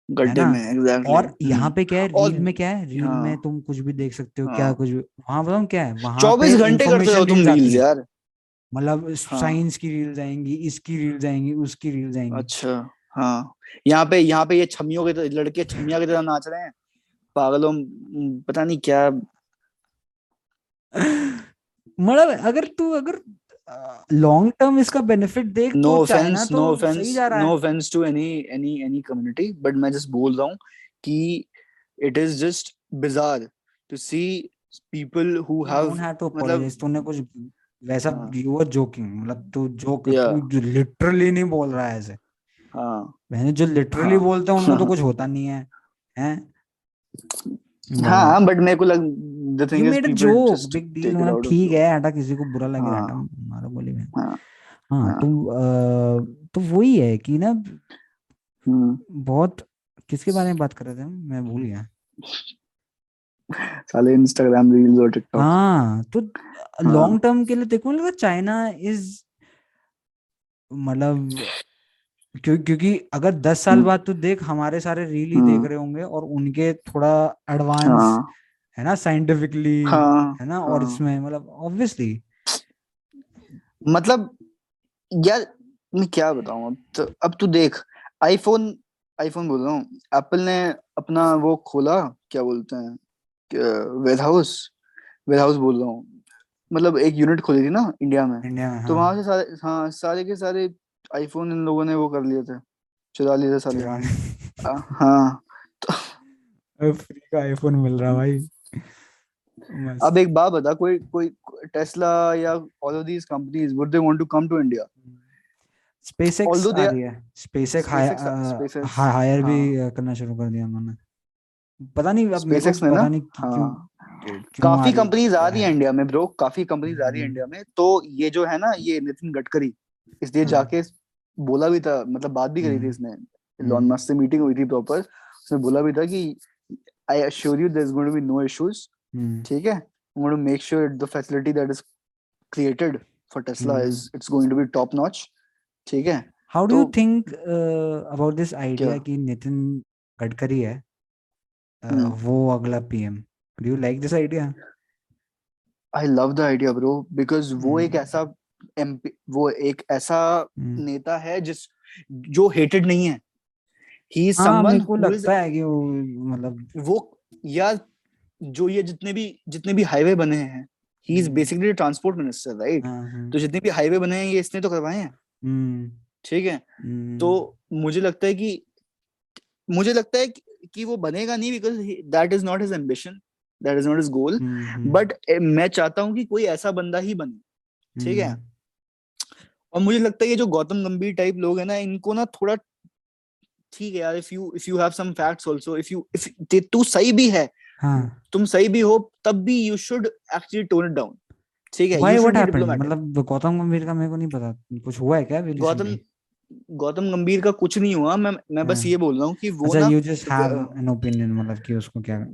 गड्ढे? में एग्जैक्टली और यहाँ पे क्या है रील में क्या है रील में हाँ। तुम कुछ भी देख सकते हो क्या। कुछ भी वहाँ बताऊँ क्या है वहाँ चौबीस घंटे करते हो तुम है। यार। मतलब। साइंस की रील्स आएँगी इसकी रील्स आएँगी उसकी रील्स आएँगी अच्छा। हाँ। यहाँ पे यहाँ पे ये छमियों के लड़के छमिया की तरह नाच रहे हैं। पागलों पता नहीं क्या। मतलब अगर तू अगर लॉन्ग टर्म इसका बेनिफिट देख नो तो offence no offence no offence to any any any community but मैं जस्ट बोल रहा हूँ कि it is just bizarre to see people who have मतलब- तूने कुछ वैसा हाँ। यू वर जोकिंग मतलब तू जोक लिटरली नहीं बोल रहा है ऐसे। हाँ। मैंने जो लिटरली हाँ। बोलते हैं उनको तो कुछ होता नहीं है हैं? हाँ बट मेरे को लग the thing is joke big deal मतलब ठीक है हटा किसी को बुरा लगे हाँ। हटा मारो गोली में। हाँ, हाँ हाँ। तो तो वही है कि ना हम्म। बहुत किसके बारे में बात कर रहे थे मैं भूल गया। साले इंस्टाग्राम रील्स और टिकटॉक हाँ तो हाँ। लॉन्ग टर्म के लिए देखो लगा चाइना इज़ मतलब क्यों क्योंकि अगर दस साल हम्म। बाद तू देख हमारे सारे रील ही हम्म। देख रहे होंगे और उनके थोड़ा एडवांस हाँ है ना साइंटिफिकली हाँ है ना और हाँ। इसमें मतलब ऑब्वियसली मतलब यार मैं क्या बताऊँ अब तो अब तू देख आईफोन आईफोन बोल रहा हूँ एप्पल ने अपना वो खोला क्या बोलते हैं वेयर हाउस वेयर हाउस बोल रहा हूँ मतलब एक यूनिट खोली थी ना इंडिया में इंडिया में तो हाँ वहाँ से सारे हाँ सारे के सारे आईफोन इन लोगों ने वो कर लिए थे चुरा लिए थे साले आ, हाँ फ्री का आईफोन मिल रहा भाई। अब एक बात बता कोई कोई टेस्ला या all of these companies would they want to come to India SpaceX although आ they are- रही है। SpaceX SpaceX SpaceX, हायर भी हाँ। करना शुरू कर दिया उन्होंने। पता नहीं अब को ने ना? हाँ। काफ़ी कंपनीज़ आ रही है इंडिया में ब्रो काफ़ी कंपनीज़ आ रही है हम्म। इंडिया में। तो ये जो है ना ये नितिन गडकरी इसलिए हाँ। जाके बोला भी था मतलब बात भी करी थी हम्म। इसने। हम्म। लॉन मस्क से मीटिंग हुई थी प्रॉपर उसने बोला भी था कि I assure you there is going to be no issues ठीक है? I am to make sure the facility that is created for Tesla is it's going to be top notch ठीक है? How do you think about this idea कि नितिन गडकरी है uh, हम्म। वो अगला PM do you like this idea I love the idea bro because वो एक ऐसा वो एक ऐसा हम्म। नेता है जिस जो हेटेड नहीं है। Is हाँ को लगता है कि वो मतलब वो यार जो ये जितने भी जितने भी हाईवे बने हैं ही is. Basically transport minister right हाँ, हाँ, तो जितने भी हाईवे बने हैं ये इसने तो करवाए हैं। हम्म, ठीक है? हम्म, तो मुझे लगता है कि मुझे लगता है कि, वो बनेगा नहीं because that is not his ambition that is not his goal but मैं चाहता हूँ कि कोई ऐसा बंदा ही बने। ठीक है? और मुझे लगता है ये जो गौतम गंभीर टाइप लोग हैं ना इनको ना थोड़ा ठीक है यार if you if you have some facts also if you if तू सही भी है हाँ तुम सही भी हो तब भी you should actually tone it down ठीक है be happened? diplomatic. मतलब गौतम गंभीर का मेरे को नहीं पता कुछ हुआ है क्या गौतम गौतम गंभीर का कुछ नहीं हुआ मैं मैं बस हाँ। ये बोल रहा हूँ कि वो अच्छा ना you just have an opinion मतलब कि उसको क्या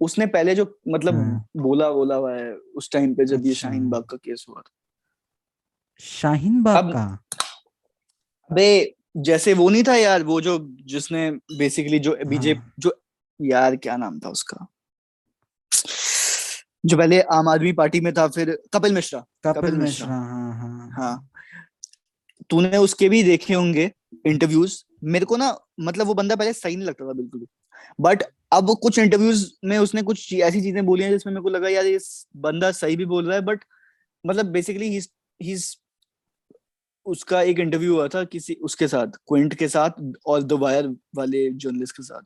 उसने पहले जो मतलब हाँ। बोला बोला हुआ है उस टाइम पे जब ये अच्छा। शाहीन बाग का केस हुआ था शाहीन बाग अब- का? अबे जैसे वो नहीं था यार वो जो जिसने बेसिकली जो बीजेपी हाँ। जो यार क्या नाम था उसका? जो पहले आम आदमी पार्टी में था फिर कपिल मिश्रा। कपिल कपिल मिश्रा। मिश्रा। हाँ हाँ हाँ। तूने उसके भी देखे होंगे इंटरव्यूज़ मेरे को ना मतलब वो बंदा पहले सही नहीं लगता था बिल्कुल बट अब कुछ इंटरव्यूज़ में उसने कुछ ऐसी चीज़ें बोली हैं जिसमें मेरे को लगा यार ये बंदा सही भी बोल रहा है बट मतलब बेसिकली ही उसका एक इंटरव्यू हुआ था किसी उसके साथ क्विंट के साथ और द वायर वाले जर्नलिस्ट के साथ।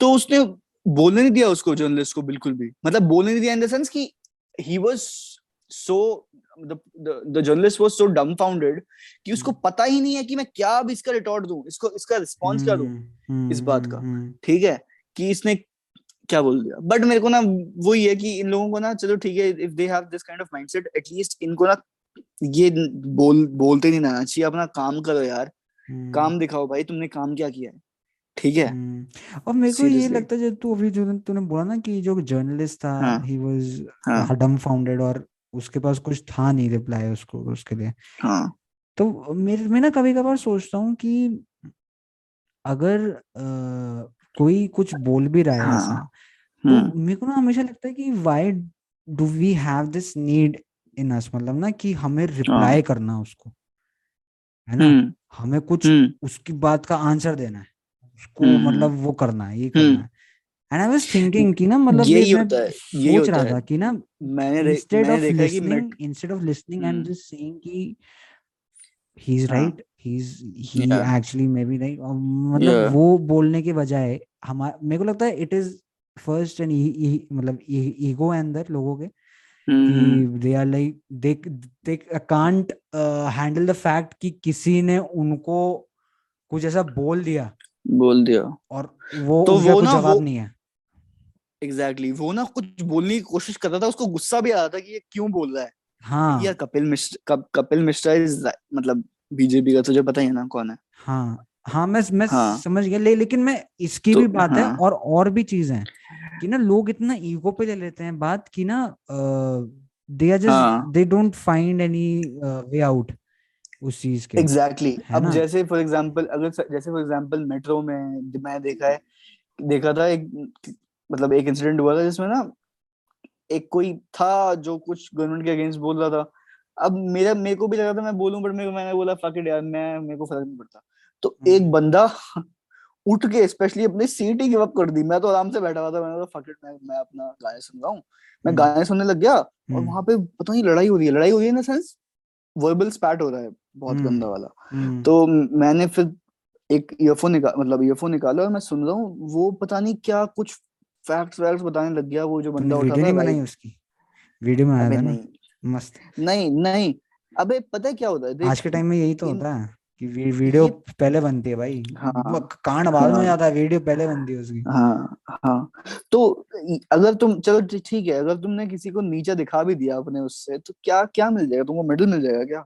तो उसने बोलने नहीं दिया उसको जर्नलिस्ट को बिल्कुल भी। मतलब बोलने नहीं दिया इन द सेंस कि he was so the journalist was so dumbfounded कि उसको पता ही नहीं है कि मैं क्या अब इसका रिटॉर्ट दूँ इसको इसका रिस्पांस क्या दूँ हम्म, इस बात का। हम्म, ठीक है? कि इसने क्या बोल दिया? बट मेरे को ना वो ये है कि इन लोगों को ना चलो ठीक है if they have this kind of mindset at least इनको ना ये बोल बोलते नहीं रहना चाहिए अपना काम करो यार। हम्म, काम दिखाओ भाई तुमने काम क्या किया है? ठीक है? हम्म, और मेरे को ये. लगता है जो तू अभी जो तूने बोला ना कि जो जर्नलिस्ट था हाँ, वाज हाँ। डम्बफाउंडेड और उसके पास कुछ था नहीं रिप्लाई उसको उसके लिए। हाँ। तो मेरे मैं ना कभी कभार सोचता हूँ कि अगर अ, कोई कुछ बोल भी रहा है हाँ, ऐसा हम्म, तो मेरे को ना हमेशा लगता है कि why do we have this need in us मतलब ना कि हमें रिप्लाई करना उसको है ना? हम्म, हमें कुछ हम्म, उसकी बात का आंसर देना है उसको हम्म, मतलब वो करना है ये। करना है। एंड आई वाज थिंकिंग कि ना मतलब ये मैं होता है यही सोच रहा था कि ना मैंने instead of listening instead of listening and hmm, just saying कि ही। इज़ हाँ right he is he actually maybe right मतलब वो बोलने के बजाय हमारे मेरे को लगता है इट इज़ फ़र्स्ट एंड मतलब ईगो है अंदर लोगों कि they are like they they can't handle the fact कि किसी ने उनको कुछ ऐसा बोल दिया। बोल दिया। और वो तो वो ना जवाब नहीं है। एग्जैक्टली exactly, वो ना कुछ बोलने की कोशिश कर रहा था उसको गुस्सा भी आ रहा था कि ये क्यों बोल रहा है। हाँ। यार कपिल मिश्र कप, कपिल मिश्रा इज़ मतलब बीजेपी का तुझे पता ही है ना कौन है? हाँ। हाँ मैं मैं हाँ। समझ गया ले, लेकिन मैं इसकी तो भी बात है हाँ। और और भी चीज़ है कि ना लोग इतना ईगो पे ले लेते हैं बात कि ना they are just they don't find any way out उस चीज़ के एग्जैक्टली exactly. अब ना? जैसे फॉर एग्जांपल अगर जैसे फॉर एग्जांपल मेट्रो में मैं देखा है देखा था एक मतलब एक इंसिडेंट हुआ था जिसमें ना एक कोई था जो कुछ गवर्नमेंट के अगेंस्ट बोल रहा था। अब मेरा मेरे को भी लगा था मैं बोलूँ बट मेरे को मैंने बोला फक इट यार मैं मेरे को फ़र्क नहीं पड़ता। तो हम्म। एक बंदा उठ के स्पेशली अपनी सीट ही गिव अप कर दी। मैं तो आराम से बैठा हुआ था मैंने बोला फक इट मैं मैं अपना गाने सुन रहा हूँ। मैं हम्म। गाने सुनने लग गया और हम्म। वहाँ पे पता नहीं लड़ाई हो रही है। लड़ाई हो रही है ना सेंस वर्बल स्पैट हो रहा है बहुत गंदा वाला। तो मैंने फिर एक ईयरफोन निकाल मतलब ईयरफोन निकाला और मैं सुन रहा हूँ। वो पता नहीं क्या कुछ फैक्ट्स वैक्ट्स बताने लग गया वो जो बंदा उठा वीडियो था नहीं बनाई उसकी? वीडियो बनाया था ना? मस्त। नहीं नहीं। अबे पता है क्या होता है? आज के टाइम में यही तो होता है। कि वी- वीडियो पहले बनती है भाई। हाँ। कांड बाद में हो। जाता है वीडियो पहले बनती है उसकी। हाँ हाँ। तो अगर तुम चलो ठीक है अगर तुमने किसी को नीचा दिखा भी दिया अपने उससे तो क्या क्या मिल जाएगा? तुमको मेडल मिल जाएगा क्या?